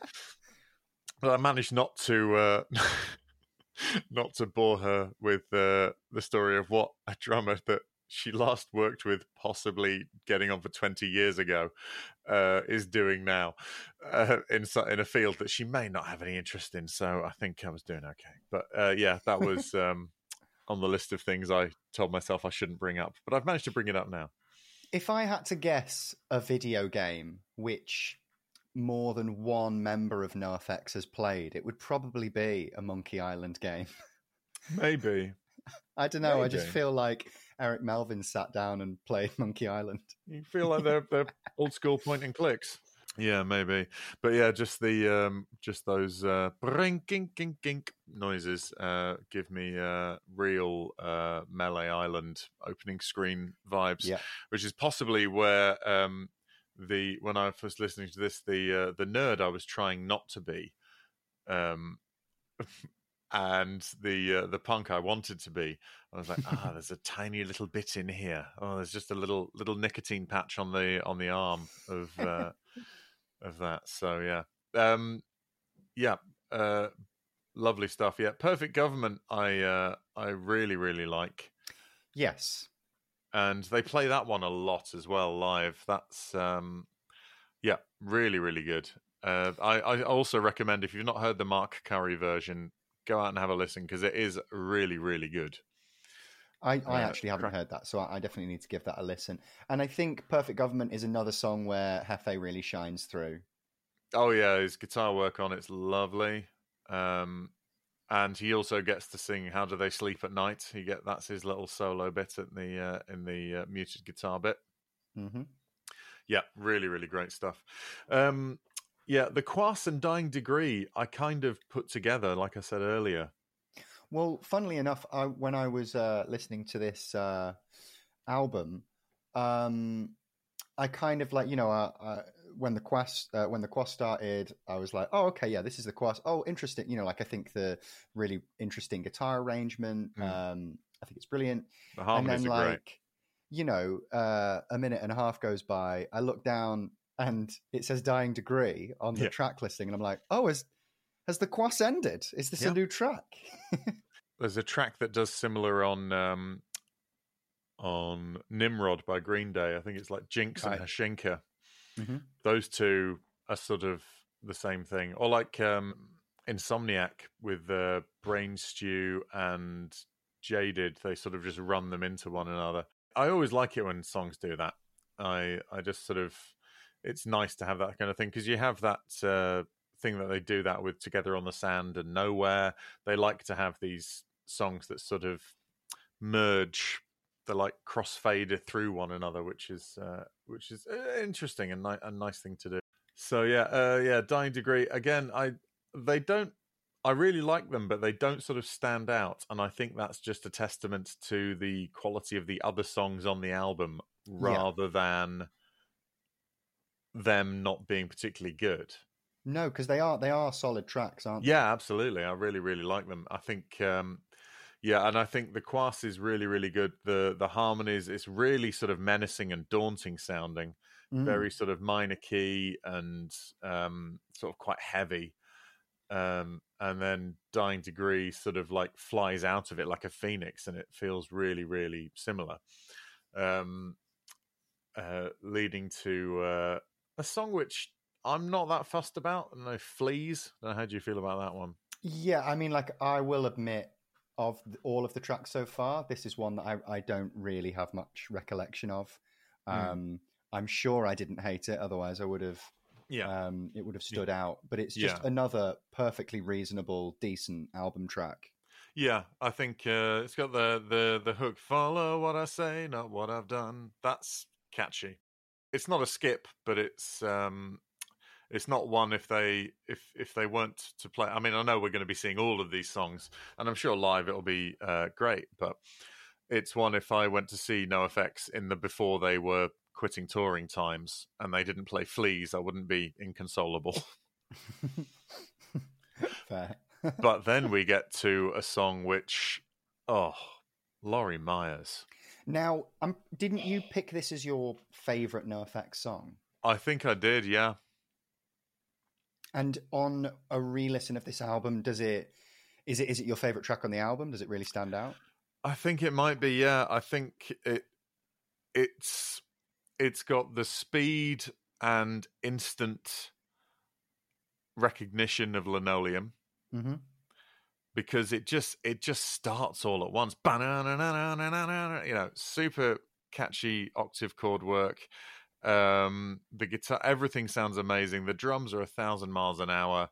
but I managed not to uh, not to bore her with uh, the story of what a drummer that she last worked with, possibly getting on for twenty years ago, uh, is doing now uh, in in a field that she may not have any interest in. So I think I was doing okay. But uh, yeah, that was um, on the list of things I told myself I shouldn't bring up, but I've managed to bring it up now. if I had to guess a video game which more than one member of NoFX has played, it would probably be a Monkey Island game. Maybe. I don't know. I just feel like Eric Melvin sat down and played Monkey Island. You feel like they're they're old school point and clicks. Yeah, maybe. But yeah, just the um just those uh bring gink gink gink noises uh give me uh real uh Melee Island opening screen vibes. Yeah. Which is possibly where um the when I was listening to this the uh, the nerd I was trying not to be um and the uh, the punk I wanted to be. I was like, ah, there's a tiny little bit in here. Oh, there's just a little little nicotine patch on the on the arm of uh, of that. So yeah, um, yeah, uh, lovely stuff. Yeah, perfect government. I uh, I really really like, Yes. And they play that one a lot as well live. That's um, yeah, really really good. Uh, I, I also recommend if you've not heard the Mark Curry version, go out and have a listen because it is really really good. I, I Yeah, actually haven't crack- heard that, so I, I definitely need to give that a listen. And I think Perfect Government is another song where Hefe really shines through. Oh yeah, his guitar work on it's lovely. Um, and he also gets to sing "How Do They Sleep at Night." He get that's his little solo bit at the uh, in the uh, muted guitar bit. hmm Yeah, really, really great stuff. Um, yeah, the Quass and Dying Degree, I kind of put together, like I said earlier. Well, funnily enough, I, when I was uh, listening to this uh, album, um, I kind of like you know uh, uh, when the Quass uh, when the Quass started, I was like, oh okay, yeah, this is the Quass. Oh, interesting. You know, like I think the really interesting guitar arrangement. Mm. Um, I think it's brilliant. The and then are like great. you know, uh, a minute and a half goes by. I look down and it says "Dying Degree" on the Yeah. track listing, and I'm like, oh, has has the Quass ended? Is this Yeah. a new track? There's a track that does similar on um, on Nimrod by Green Day. I think it's like Jinx Right. and Haushinka. Mhm. Those two are sort of the same thing, or like um, Insomniac with uh, Brain Stew and Jaded. They sort of just run them into one another. I always like it when songs do that. I I just sort of it's nice to have that kind of thing because you have that uh, thing that they do that with Together on the Sand and Nowhere. They like to have these songs that sort of merge they're like crossfaded through one another which is uh, which is uh, interesting and ni- a nice thing to do so yeah uh, yeah dying degree again i they don't i really like them but they don't sort of stand out and i think that's just a testament to the quality of the other songs on the album rather than them not being particularly good No, because they are they are solid tracks, aren't they? yeah, absolutely. I really, really like them. I think, um, yeah, and I think the Quass is really, really good. The the harmonies, it's really sort of menacing and daunting sounding. Mm. Very sort of minor key and um, sort of quite heavy. Um, and then Dying Degree sort of like flies out of it like a phoenix, and it feels really, really similar. Um, uh, leading to uh, a song which I'm not that fussed about. No Fleas. I don't know, how do you feel about that one? Yeah, I mean, like I will admit, of all of the tracks so far, this is one that I, I don't really have much recollection of. Mm. Um, I'm sure I didn't hate it, otherwise I would have. Yeah. Um, it would have stood out. But it's just Yeah. another perfectly reasonable, decent album track. Yeah, I think uh, it's got the, the the hook. Follow what I say, not what I've done. That's catchy. It's not a skip, but it's um, it's not one if they if if they weren't to play. I mean, I know we're going to be seeing all of these songs, and I'm sure live it'll be uh, great. But it's one if I went to see NOFX in the before they were quitting touring times and they didn't play Fleas, I wouldn't be inconsolable. Fair. but then we get to a song which, oh, Lori Meyers. now, um, didn't you pick this as your favorite NoFX song? I think I did, yeah. And on a re-listen of this album, does it is it is it your favorite track on the album? Does it really stand out? I think it might be, yeah. I think it it's it's got the speed and instant recognition of linoleum Mm-hmm. because it just it just starts all at once. You know, super catchy octave chord work. Um, the guitar, everything sounds amazing. The drums are a thousand miles an hour,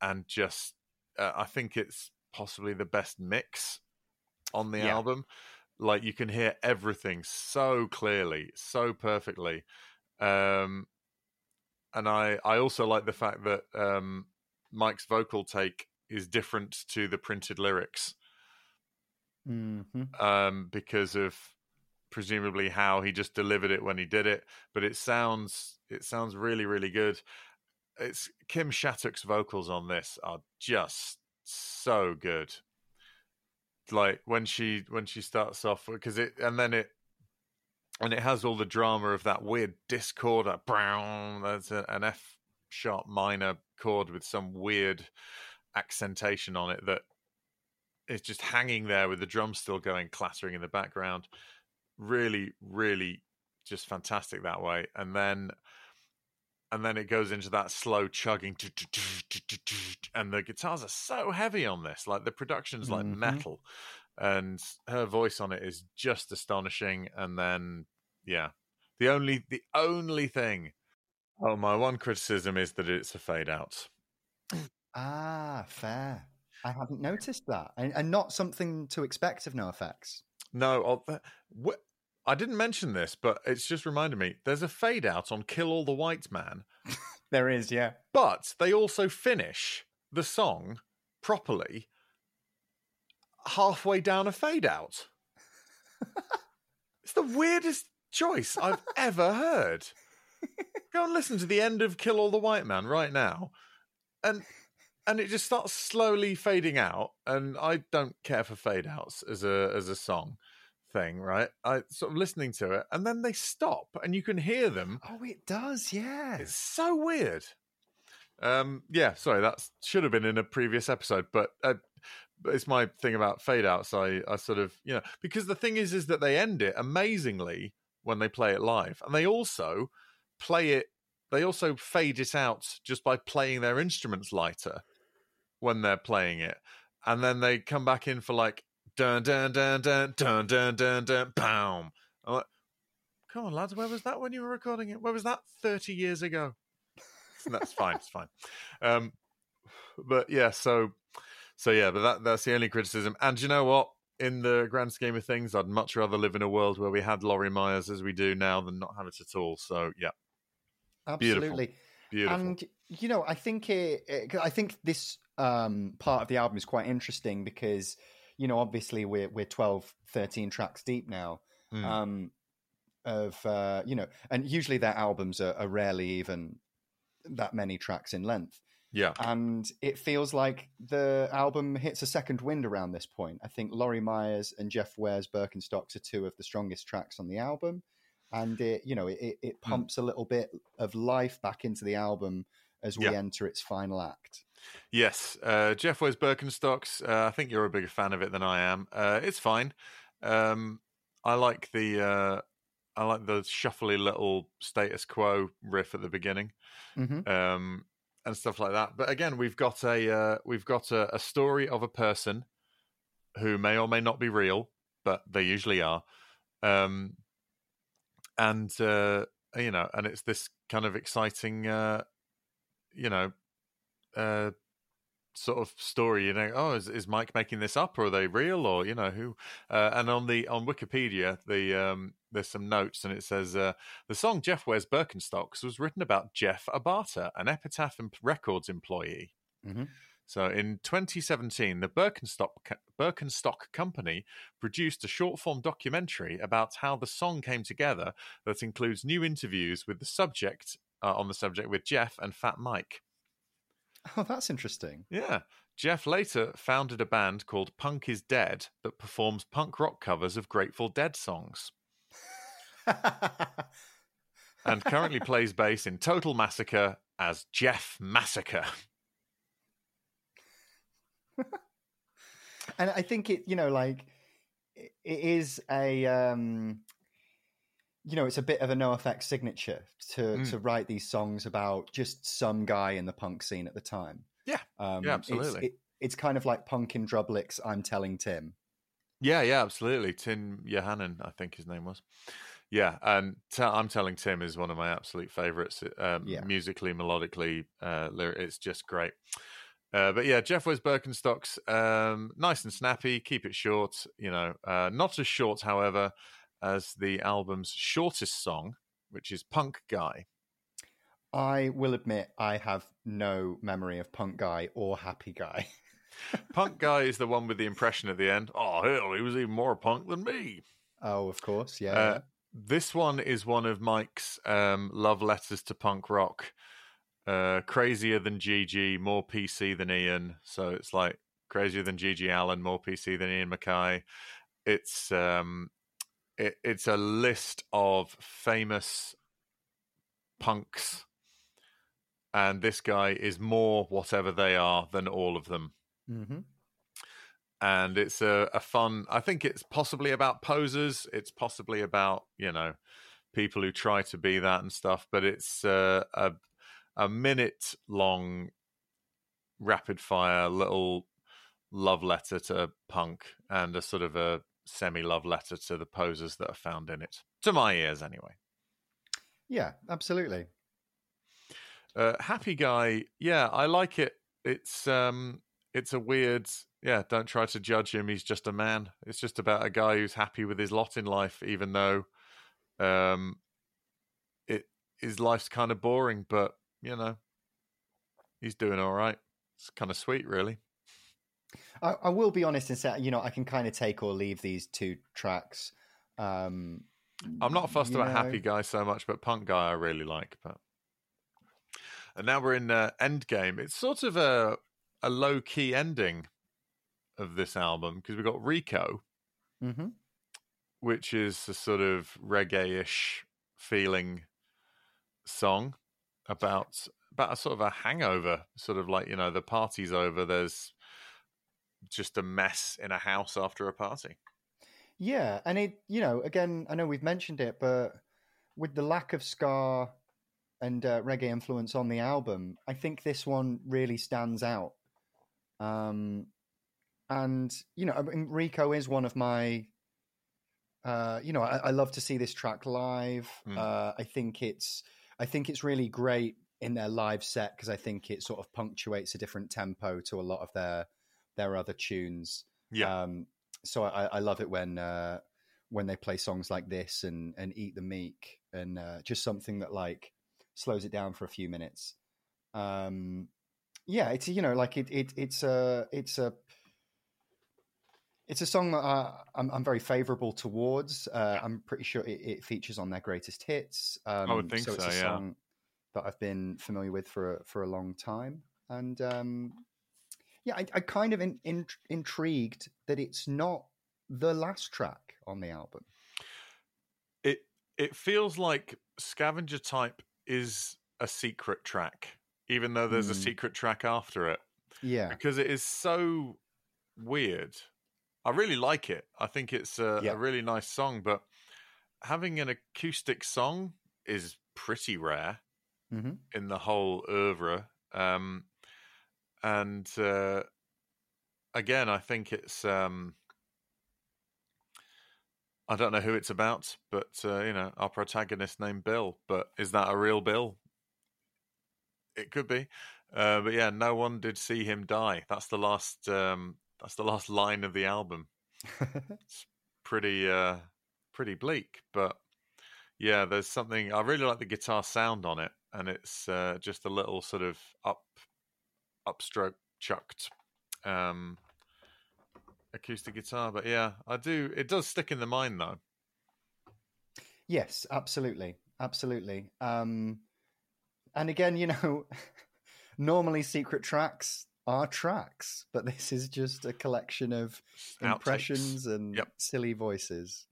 and just uh, I think it's possibly the best mix on the Yeah. album. Like you can hear everything so clearly, so perfectly. Um, and I I also like the fact that um, Mike's vocal take is different to the printed lyrics hmm um, because of presumably how he just delivered it when he did it. But it sounds it sounds really really good. It's Kim Shattuck's vocals on this are just so good. Like when she when she starts off because it and then it and it has all the drama of that weird discord. That brown that's an F sharp minor chord with some weird accentation on it that is just hanging there with the drums still going clattering in the background. Really, really just fantastic that way. And then and then it goes into that slow chugging and the guitars are so heavy on this. Like the production's like Mhm. metal. And her voice on it is just astonishing. And then yeah. The only the only thing Oh, my one criticism is that it's a fade out. Ah, fair. I haven't noticed that, and, and not something to expect of NOFX. No, I didn't mention this, but it's just reminded me. There's a fade out on "Kill All the White Man," There is, yeah. but they also finish the song properly halfway down a fade out. it's the weirdest choice I've ever heard. Go and listen to the end of "Kill All the White Man" right now, and and it just starts slowly fading out. And I don't care for fade outs as a as a song thing, right? I sort of listening to it, and then they stop, and you can hear them. Oh, it does, yeah. It's so weird. Um, yeah, sorry, that should have been in a previous episode, but uh, but it's my thing about fade outs. I I sort of you know because the thing is is that they end it amazingly when they play it live, and they also play it. They also fade it out just by playing their instruments lighter when they're playing it, and then they come back in for like dun dun dun dun dun dun dun dun. I'm like, come on, lads, where was that when you were recording it? Where was that thirty years ago? That's fine. It's fine. Um, but yeah, so so yeah, but that that's the only criticism. And you know what? In the grand scheme of things, I'd much rather live in a world where we had Lori Meyers as we do now than not have it at all. So yeah, Beautiful. Absolutely. beautiful. And you know, I think it, it- I think this um, part of the album is quite interesting because you know, obviously we're we're 12, 13 tracks deep now. Mm. Um, of uh, you know, and usually their albums are, are rarely even that many tracks in length. yeah, and it feels like the album hits a second wind around this point. I think Lori Meyers and Jeff Wears Birkenstocks are two of the strongest tracks on the album, and it you know it, it, Hmm. pumps a little bit of life back into the album as we Yeah. enter its final act. Yes. Uh, Jeff wears Birkenstocks. Uh, I think you're a bigger fan of it than I am. Uh, it's fine. Um, I like the uh, I like the shuffly little status quo riff at the beginning. hmm um, and stuff like that. But again, we've got a uh, we've got a, a story of a person who may or may not be real, but they usually are. Um, and uh, you know, and it's this kind of exciting, uh, you know, uh, sort of story. You know, oh, is, is Mike making this up, or are they real, or you know, who? Uh, and on the on Wikipedia, the um, there's some notes, and it says uh, the song Jeff Wears Birkenstocks was written about Jeff Abarta, an Epitaph Records employee. Mhm. So in 2017, the Birkenstock, Birkenstock Company produced a short form documentary about how the song came together that includes new interviews with the subject uh, on the subject with Jeff and Fat Mike. Oh, that's interesting. Yeah. Jeff later founded a band called Punk is Dead that performs punk rock covers of Grateful Dead songs and currently plays bass in Total Massacre as Jeff Massacre. and I think it, you know, like it is a, um, you know, it's a bit of a NOFX signature to Mm. to write these songs about just some guy in the punk scene at the time. Yeah. um, Yeah, it's- absolutely. it- it's kind of like punk in Drublic's "I'm Telling Tim." Yeah, yeah, absolutely. Tim Yohannan, I think his name was. yeah, and t- I'm telling Tim is one of my absolute favorites. Um, Yeah. Musically, melodically, uh, lyric, it's just great. Uh, but yeah, Jeff Wears Birkenstocks, um, nice and snappy. Keep it short, you know, uh, not as short, however, as the album's shortest song, which is "Punk Guy." I will admit I have no memory of Punk Guy or Happy Guy. Punk Guy is the one with the impression at the end. Oh hell, he was even more punk than me. oh, of course, yeah. Uh, this one is one of Mike's um, love letters to punk rock. Uh, crazier than GG, more PC than Ian. So it's like crazier than GG Allen, more PC than Ian MacKaye. It's um, it, it's a list of famous punks, and this guy is more whatever they are than all of them. Hmm and it's a, a fun i think it's possibly about posers. It's possibly about you know people who try to be that and stuff. But it's uh, a a minute long rapid fire little love letter to punk and a sort of a semi love letter to the posers that are found in it to my ears anyway. Yeah, absolutely. uh, happy guy yeah i like it. It's um it's a weird yeah don't try to judge him he's just a man. It's just about a guy who's happy with his lot in life even though um it his life's kind of boring but you know he's doing all right. It's kind of sweet really I, I will be honest and say, you know, I can kind of take or leave these two tracks. Um, i'm not fussed about know, happy guy so much but punk guy i really like but and now we're in uh, endgame it's sort of a a low key ending of this album because we've got Reeko mhm. which is a sort of reggae-ish feeling song about about a sort of a hangover, sort of like you know the party's over. There's just a mess in a house after a party. Yeah, and it, you know, again, I know we've mentioned it, but with the lack of ska and uh, reggae influence on the album, I think this one really stands out. Um, and you know, I mean, Reeko is one of my. Uh, you know, I, I love to see this track live. Mm. Uh, I think it's, I think it's really great in their live set because I think it sort of punctuates a different tempo to a lot of their their other tunes. Yeah, Um, so I, I love it when uh, when they play songs like this and and Eat the Meek and uh, just something that like slows it down for a few minutes. Um, yeah, it's you know like it, it it's a it's a it's a song that I, I'm I'm very favourable towards. Uh, I'm pretty sure it, it features on their greatest hits. Um, would think it's so, a yeah. song that I've been familiar with for a, for a long time, and um, yeah, I, I kind of in, in, intrigued that it's not the last track on the album. it it feels like Scavenger Type is a secret track, even though there's a Mm. secret track after it. Yeah, because it is so weird. I really like it. I think it's a, Yeah. a really nice song, but having an acoustic song is pretty rare hmm in the whole oeuvre. Um, and uh, again, I think it's. Um, I don't know who it's about, but uh, you know, our protagonist named Bill. But is that a real Bill? It could be. Uh, but yeah, no one did see him die. That's the last. Um, that's the last line of the album. it's Pretty, uh, pretty bleak. But yeah, there's something. I really like the guitar sound on it, and it's uh, just a little sort of up, upstroke chucked um, acoustic guitar. But yeah, I do. It does stick in the mind though. yes, absolutely, absolutely. Um, and again, you know, normally secret tracks are tracks, but this is just a collection of Outtakes. impressions and Yep. silly voices.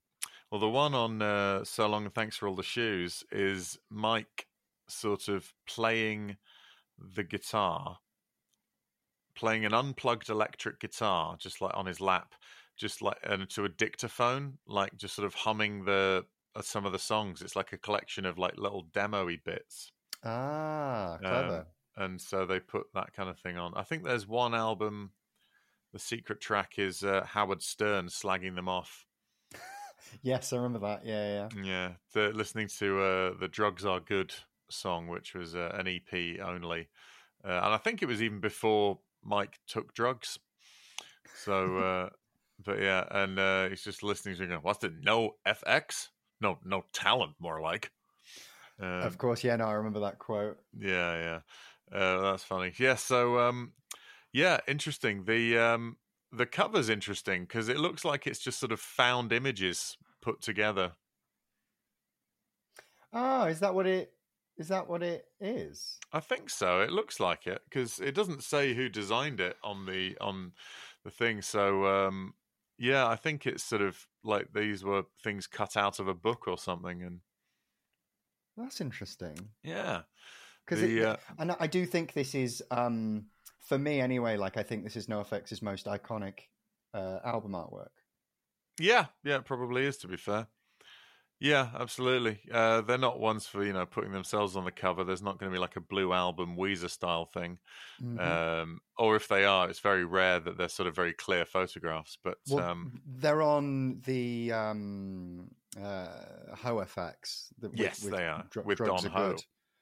Well, the one on uh, "So Long and Thanks for All the Shoes" is Mike sort of playing the guitar, playing an unplugged electric guitar, just like on his lap, just like and to a dictaphone, like just sort of humming the uh, some of the songs. It's like a collection of like little demo-y bits. Ah, clever. and so they put that kind of thing on. I think there's one album. The secret track is uh, Howard Stern slagging them off. yes, I remember that. Yeah, yeah. Yeah, the, listening to uh, the "Drugs Are Good" song, which was uh, an EP only, uh, and I think it was even before Mike took drugs. So, uh, but yeah, and uh, he's just listening to going, "What's the no FX? No, no talent, more like." Um, of course, yeah. No, I remember that quote. Yeah, yeah, uh, that's funny. Yeah, so um, yeah, interesting. The um, the cover's interesting because it looks like it's just sort of found images put together. Oh, is that what it? Is that what it is? I think so. It looks like it because it doesn't say who designed it on the on the thing. So um, yeah, I think it's sort of like these were things cut out of a book or something, and that's interesting. Yeah, because uh, and I do think this is um, for me anyway. Like I think this is NoFX's most iconic uh, album artwork. Yeah, yeah, it probably is. To be fair, yeah, absolutely. Uh, they're not ones for you know putting themselves on the cover. There's not going to be like a Blue Album Weezer style thing, mm-hmm. um, or if they are, it's very rare that they're sort of very clear photographs. But well, um, they're on the um, uh, HoFX. yes, with, they are dr- with Don Ho.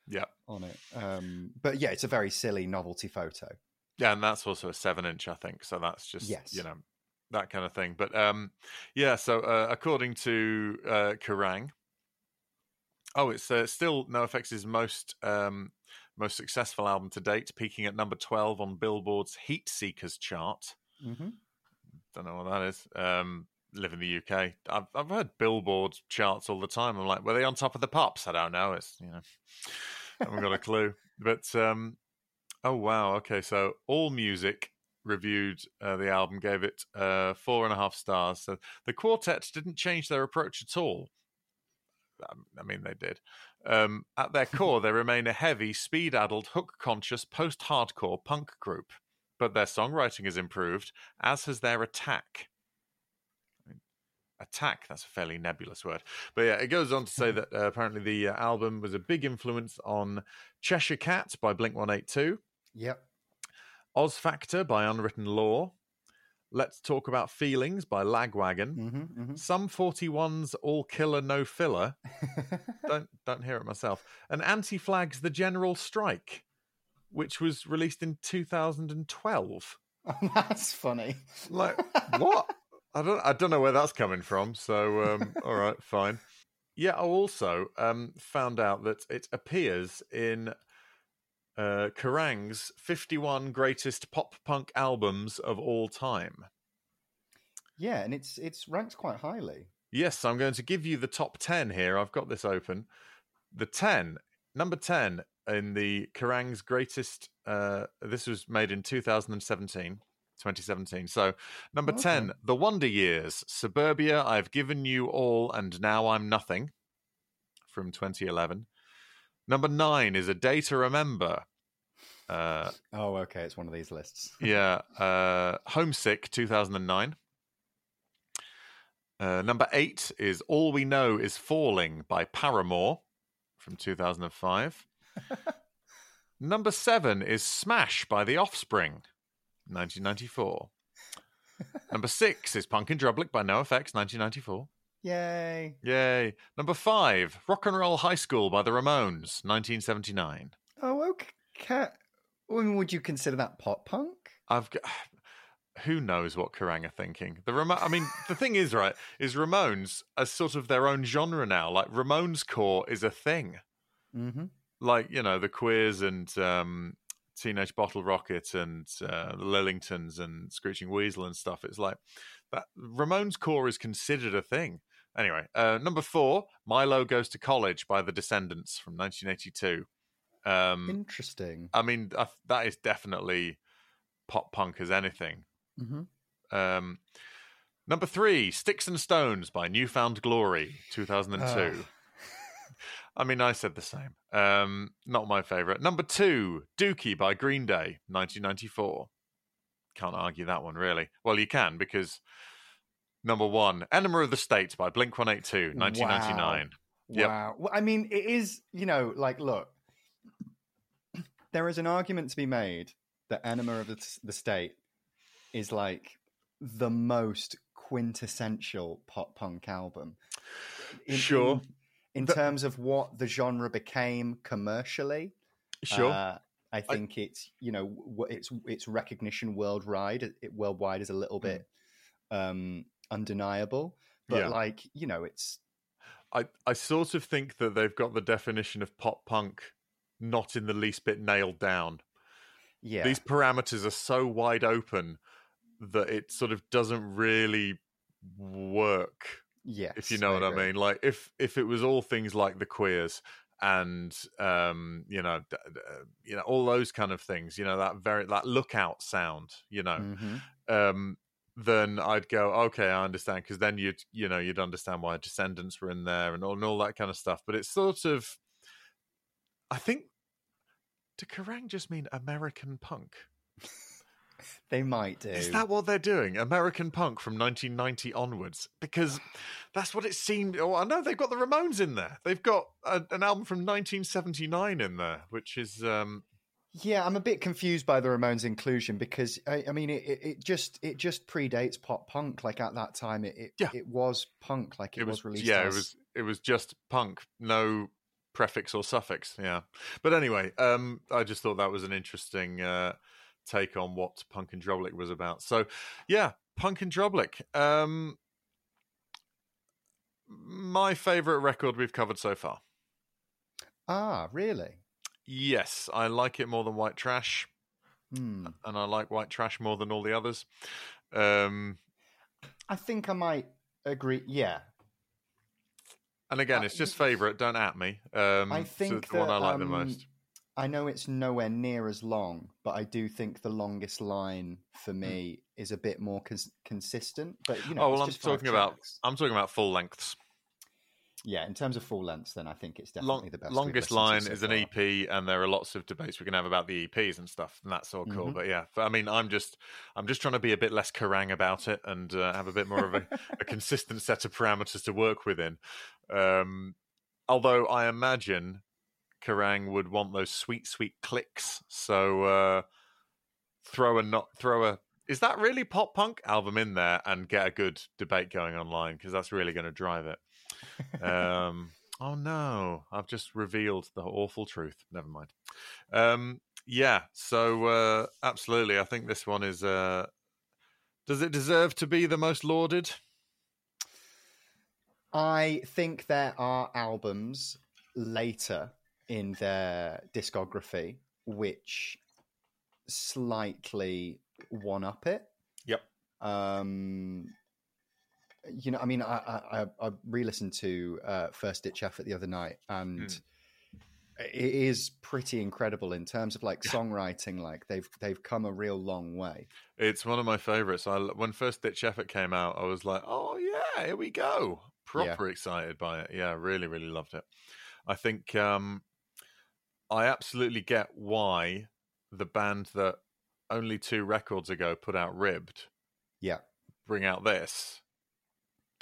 Yeah, on it. Um, but yeah, it's a very silly novelty photo. Yeah, and that's also a seven inch, I think. So that's just yes. you know that kind of thing. But um, yeah, so uh, according to uh, Kerrang, oh, it's uh, still NoFX's most um, most successful album to date, peaking at number twelve on Billboard's Heat Seekers chart. Mm-hmm. Don't know what that is. Um, live in the UK. I've I've heard Billboard charts all the time. I'm like, were they on top of the pops? I don't know. It's you know, I haven't got a clue. But um, oh wow, okay. So AllMusic reviewed uh, the album, gave it uh, four and a half stars. So the quartet didn't change their approach at all. Um, I mean, they did. Um, at their core, they remain a heavy, speed addled, hook conscious, post hardcore punk group. But their songwriting has improved, as has their attack. attack, that's a fairly nebulous word. But yeah, it goes on to say that uh, apparently the uh, album was a big influence on Cheshire Cat by Blink 182. Yep. Oz Factor by Unwritten Law. Let's Talk About Feelings by Lagwagon. Mm-hmm, mm-hmm. Sum 41's All Killer No Filler. don't don't hear it myself. And Anti Flags The General Strike, which was released in 2012. that's funny. Like what? I don't I don't know where that's coming from. So um, all right, fine. Yeah, I also um, found out that it appears in uh, Kerrang's 51 greatest pop punk albums of all time. Yeah, and it's it's ranked quite highly. Yes, I'm going to give you the top 10 here. I've got this open. The 10, number 10 in the Kerrang's greatest uh, this was made in 2017. 2017. So, number okay. 10, The Wonder Years, Suburbia, I've Given You All and Now I'm Nothing from 2011. Number nine is A Day to Remember. Uh, oh, okay. It's one of these lists. yeah. Uh, Homesick, 2009. Uh, number eight is All We Know Is Falling by Paramore from 2005. number seven is Smash by The Offspring, 1994. number six is Punk in Drublic by NoFX, 1994. Yay. Yay. Number five, Rock and Roll High School by the Ramones, 1979. Oh, okay. Would you consider that pop punk? I've got. Who knows what Kerrang are thinking? The Ram- I mean, the thing is, right, is Ramones are sort of their own genre now. Like Ramones core is a thing. Mm-hmm. Like you know the Queers and um, Teenage Bottle Rocket and uh, the Lillingtons and Screeching Weasel and stuff. It's like that. Ramones core is considered a thing. Anyway, uh, number four, Milo Goes to College by the Descendents from 1982. Um, Interesting. I mean, uh, that is definitely pop punk as anything. Mm-hmm. Um, number three, Sticks and Stones by New Found Glory, 2002. Uh. I mean, I said the same. Um, not my favorite. Number two, Dookie by Green Day, 1994. Can't argue that one, really. Well, you can because Number one, Enema of the State by Blink 182, 1999. Wow. Yep. Wow. Well, I mean, it is, you know, like, look, there is an argument to be made that Enema of the, the State is like the most quintessential pop punk album. In, Sure. In, in But- terms of what the genre became commercially, Sure. uh, I think it's you know its its recognition worldwide it, worldwide is a little Hmm. bit um, undeniable, but Yeah. like you know it's I, I sort of think that they've got the definition of pop punk not in the least bit nailed down. yeah These parameters are so wide open that it sort of doesn't really work yes if you know what I mean. Like if if it was all things like the queers and um you know d- d- you know all those kind of things, you know that very that lookout sound, you know, Mhm. um then I'd go okay, I understand because then you'd you know you'd understand why Descendents were in there and all and all that kind of stuff. But it's sort of I think did Kerrang just mean American punk? they might do Is that what they're doing? American punk from 1990 onwards? Because that's what it seemed. Oh, I know they've got the Ramones in there. They've got a, an album from 1979 in there, which is um, Yeah, I'm a bit confused by the Ramones inclusion because I, I mean it, it, just it just predates pop punk. Like at that time, it it, Yeah. it was punk. Like it, it was, was released. yeah, as, it was it was just punk, no prefix or suffix. Yeah, but anyway, um, I just thought that was an interesting uh, take on what Punk and Drublic was about. So, yeah, Punk and Drublic. Um, my favorite record we've covered so far. Ah, really? Yes, I like it more than White Trash, Hmm. and I like White Trash more than all the others. Um, I think I might agree. Yeah, and again, Uh, it's just favorite. Don't at me. Um, I think it's the one I like the um, most. I know it's nowhere near as long, but I do think the longest line for me is a bit more cons- consistent. But you know, Hmm. oh well, I'm talking about. I'm talking about full lengths. Yeah, in terms of full lengths, then I think it's definitely Long, the best. longest line so is an. EP, and there are lots of debates we can have about the EPs and stuff, and that's all cool. Mhm. But yeah, I mean, I'm just, I'm just trying to be a bit less Kerrang about it and uh, have a bit more of a, a consistent set of parameters to work within. Um, although I imagine Kerrang would want those sweet, sweet clicks. So uh, throw a not throw a. Is that really pop punk album in there and get a good debate going online because that's really going to drive it. Um, oh no, I've just revealed the awful truth. Never mind. Um, yeah, so uh, absolutely, I think this one is. Uh, does it deserve to be the most lauded? I think there are albums later in their discography which slightly one up it. Yep. Um, you know, I mean, I I, I- re-listened to uh, First Ditch Effort the other night, and Hmm. it is pretty incredible in terms of like songwriting. Like they've they've come a real long way. It's one of my favorites. I when First Ditch Effort came out, I was like, "Oh yeah, here we go!" Proper excited by it. Yeah, really, really loved it. I think um, I absolutely get why the band that only two records ago put out Ribbed Yeah, bring out this.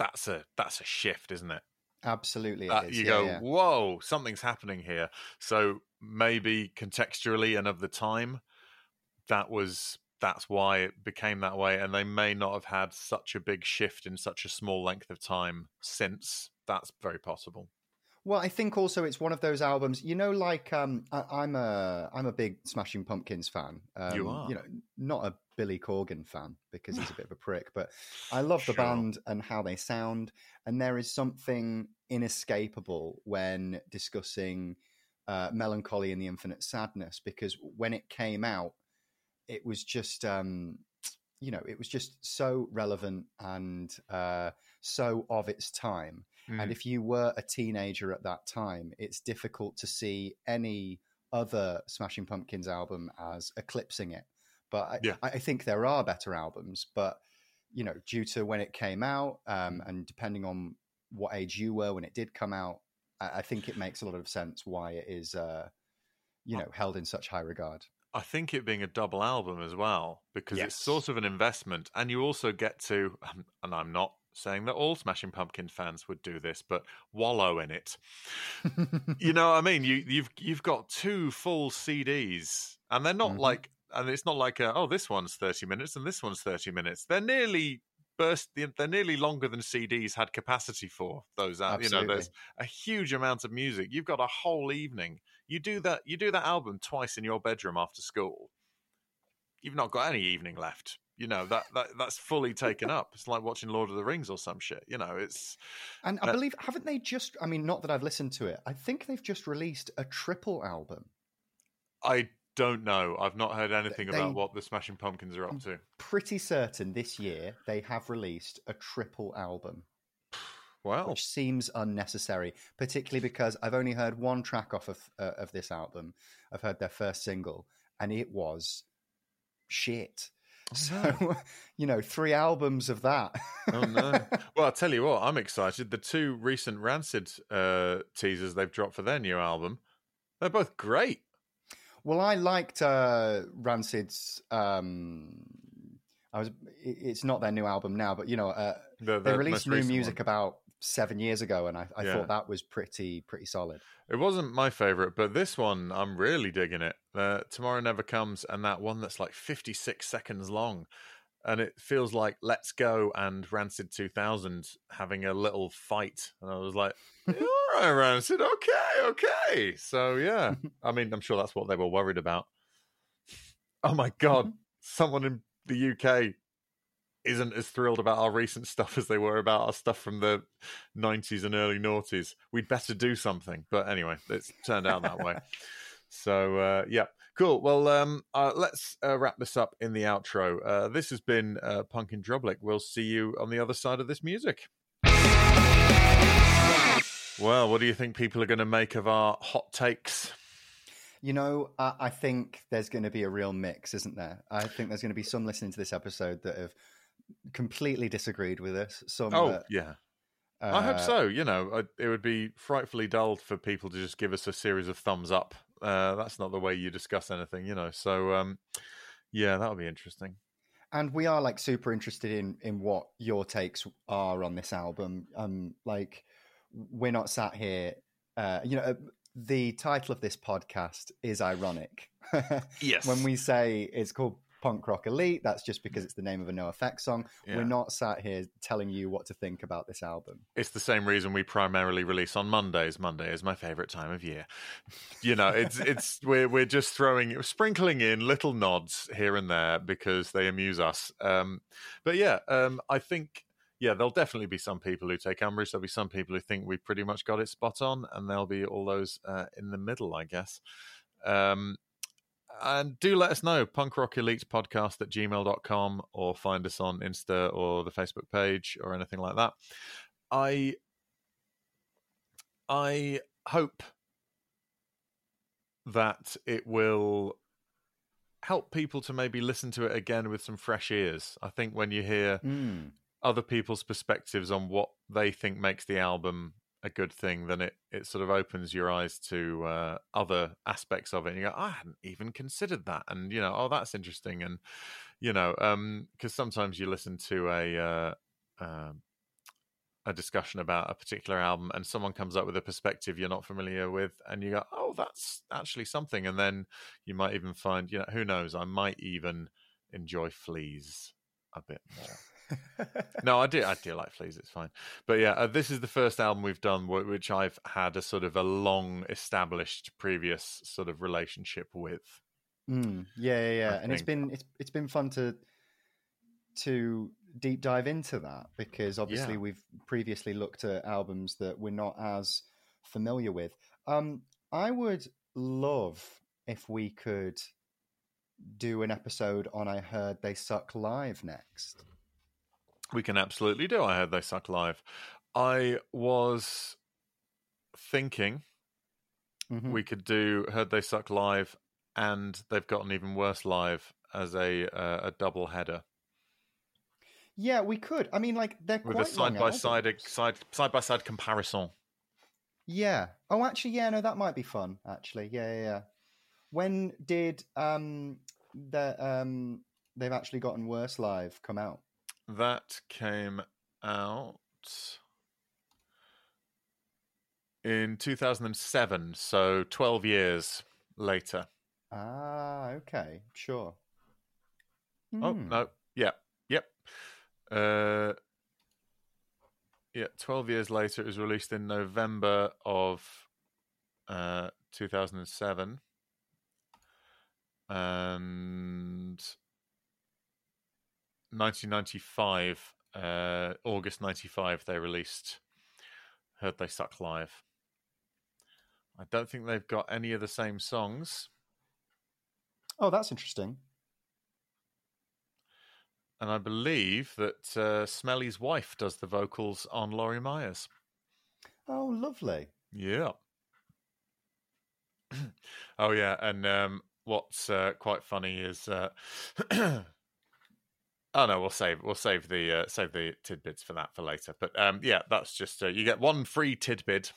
That's a that's a shift, isn't it? absolutely. it is. you Yeah, go, yeah. whoa, something's happening here. So maybe contextually and of the time, that was that's why it became that way, and they may not have had such a big shift in such a small length of time since. That's very possible. Well, I think also it's one of those albums. You know, like um, I, I'm a I'm a big Smashing Pumpkins fan. Um, You are. You know, not a Billy Corgan fan because he's a bit of a prick, but I love the Sure. band and how they sound. And there is something inescapable when discussing uh, melancholy and the infinite sadness because when it came out, it was just um, you know it was just so relevant and uh, so of its time. Hmm. And if you were a teenager at that time, it's difficult to see any other Smashing Pumpkins album as eclipsing it. But I, Yeah. I, I think there are better albums, but you know, due to when it came out, um, and depending on what age you were when it did come out, I, I think it makes a lot of sense why it is, uh, you know, held in such high regard. I think it being a double album as well, because Yes. it's sort of an investment, and you also get to, and I'm not saying that all Smashing Pumpkin fans would do this, but wallow in it. you know what I mean? You you've you've got two full CDs, and they're not Mhm. like, and it's not like, a, oh, this one's thirty minutes and this one's thirty minutes. They're nearly burst. They're nearly longer than CDs had capacity for. Those, uh, you know, there's a huge amount of music. You've got a whole evening. You do that. You do that album twice in your bedroom after school. You've not got any evening left. You know that, that that's fully taken up. It's like watching Lord of the Rings or some shit. You know, it's and I uh, believe haven't they just? I mean, not that I've listened to it. I think they've just released a triple album. I don't know. I've not heard anything they, about what the Smashing Pumpkins are up to. Pretty certain this year they have released a triple album. Wow. Which seems unnecessary, particularly because I've only heard one track off of uh, of this album. I've heard their first single, and it was shit. Oh, so, no. you know, three albums of that. oh no! Well, I'll tell you what, I'm excited. The two recent Rancid uh, teasers they've dropped for their new album, they're both great. Well, I liked uh, Rancid's. Um, I was. It's not their new album now, but you know, uh, the, the they released new music one. about seven years ago, and I, I yeah. thought that was pretty pretty solid. It wasn't my favorite, but this one I'm really digging it. Uh, Tomorrow Never Comes, and that one that's like 56 seconds long, and it feels like Let's Go and Rancid 2000 having a little fight, and I was like, all right, Rancid, okay, okay. So yeah, I mean, I'm sure that's what they were worried about. Oh my god, someone in the UK isn't as thrilled about our recent stuff as they were about our stuff from the 90s and early noughties. We'd better do something. But anyway, it's turned out that way. So, uh, yeah, cool. Well, um, uh, let's uh, wrap this up in the outro. Uh, this has been uh, Punk in Drublic. We'll see you on the other side of this music. Well, what do you think people are going to make of our hot takes? You know, I, I think there's going to be a real mix, isn't there? I think there's going to be some listening to this episode that have completely disagreed with us. Some, oh that, yeah, uh, I hope uh, so. You know, it would be frightfully dull for people to just give us a series of thumbs up. Uh, that's not the way you discuss anything, you know. So, um, yeah, that'll be interesting. And we are like super interested in in what your takes are on this album. Um, like we're not sat here. Uh, you know, uh, the title of this podcast is ironic. yes. when we say it's called punk rock elite. That's just because it's the name of a NOFX song. Yeah. We're not sat here telling you what to think about this album. It's the same reason we primarily release on Mondays. Monday is my favorite time of year. You know, it's it's we're we're just throwing sprinkling in little nods here and there because they amuse us. Um, but yeah, um, I think yeah, there'll definitely be some people who take umbrage. There'll be some people who think we pretty much got it spot on, and there'll be all those uh, in the middle, I guess. Um, and do let us know punk rock elite podcast at gmail.com or find us on insta or the facebook page or anything like that i i hope that it will help people to maybe listen to it again with some fresh ears i think when you hear mm. other people's perspectives on what they think makes the album a good thing, then it, it sort of opens your eyes to uh, other aspects of it. And you go, I hadn't even considered that. And, you know, oh, that's interesting. And, you know, because um, sometimes you listen to a, uh, uh, a discussion about a particular album and someone comes up with a perspective you're not familiar with and you go, oh, that's actually something. And then you might even find, you know, who knows, I might even enjoy Fleas a bit more no, I do. I do like Fleas. It's fine. But yeah, uh, this is the first album we've done which I've had a sort of a long established previous sort of relationship with. Mm, yeah, yeah, yeah. and it's been it's it's been fun to to deep dive into that because obviously yeah. we've previously looked at albums that we're not as familiar with. Um, I would love if we could do an episode on I Heard They Suck Live next. We can absolutely do. I heard they suck live. I was thinking mm-hmm. we could do heard they suck live, and they've gotten even worse live as a uh, a double header. Yeah, we could. I mean, like they're with a side by side side side by side comparison. Yeah. Oh, actually, yeah. No, that might be fun. Actually, yeah, yeah. yeah. When did um the um they've actually gotten worse live come out? That came out in 2007, so 12 years later. Ah, okay, sure. Oh, hmm. no, yeah, yep. Uh, yeah, 12 years later, it was released in November of uh, 2007. And 1995, uh, August 95, they released Heard They Suck Live. I don't think they've got any of the same songs. Oh, that's interesting. And I believe that uh, Smelly's wife does the vocals on Lori Meyers. Oh, lovely. Yeah. oh, yeah. And um, what's uh, quite funny is. Oh no, we'll save we'll save the uh, save the tidbits for that for later. But um, yeah, that's just uh, you get one free tidbit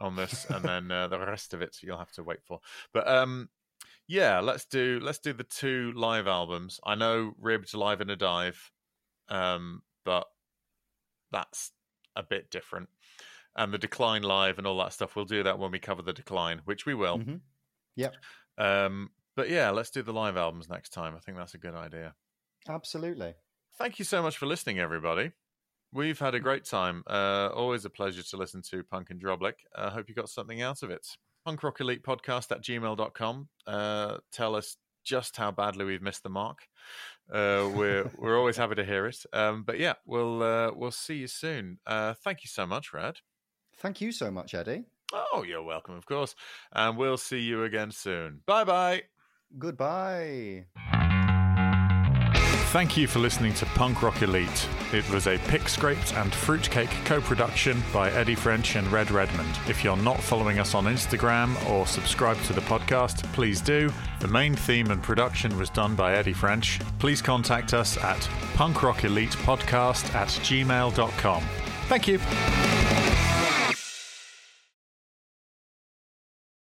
on this, and then uh, the rest of it you'll have to wait for. But um, yeah, let's do let's do the two live albums. I know Ribbed live in a dive, um, but that's a bit different. And the Decline live and all that stuff, we'll do that when we cover the Decline, which we will. Mm-hmm. Yep. Um, but yeah, let's do the live albums next time. I think that's a good idea. Absolutely. Thank you so much for listening, everybody. We've had a great time. Uh, always a pleasure to listen to Punk and Drublic. I uh, hope you got something out of it. Punk Rock Elite Podcast at gmail.com. Uh, tell us just how badly we've missed the mark. Uh, we're we're always happy to hear it. Um, but yeah, we'll uh, we'll see you soon. Uh, thank you so much, Red. Thank you so much, Eddie. Oh, you're welcome, of course. And we'll see you again soon. Bye bye. Goodbye. Thank you for listening to Punk Rock Elite. It was a Pick Scraped and Fruitcake co production by Eddie French and Red Redmond. If you're not following us on Instagram or subscribe to the podcast, please do. The main theme and production was done by Eddie French. Please contact us at punkrockelitepodcast at gmail.com. Thank you.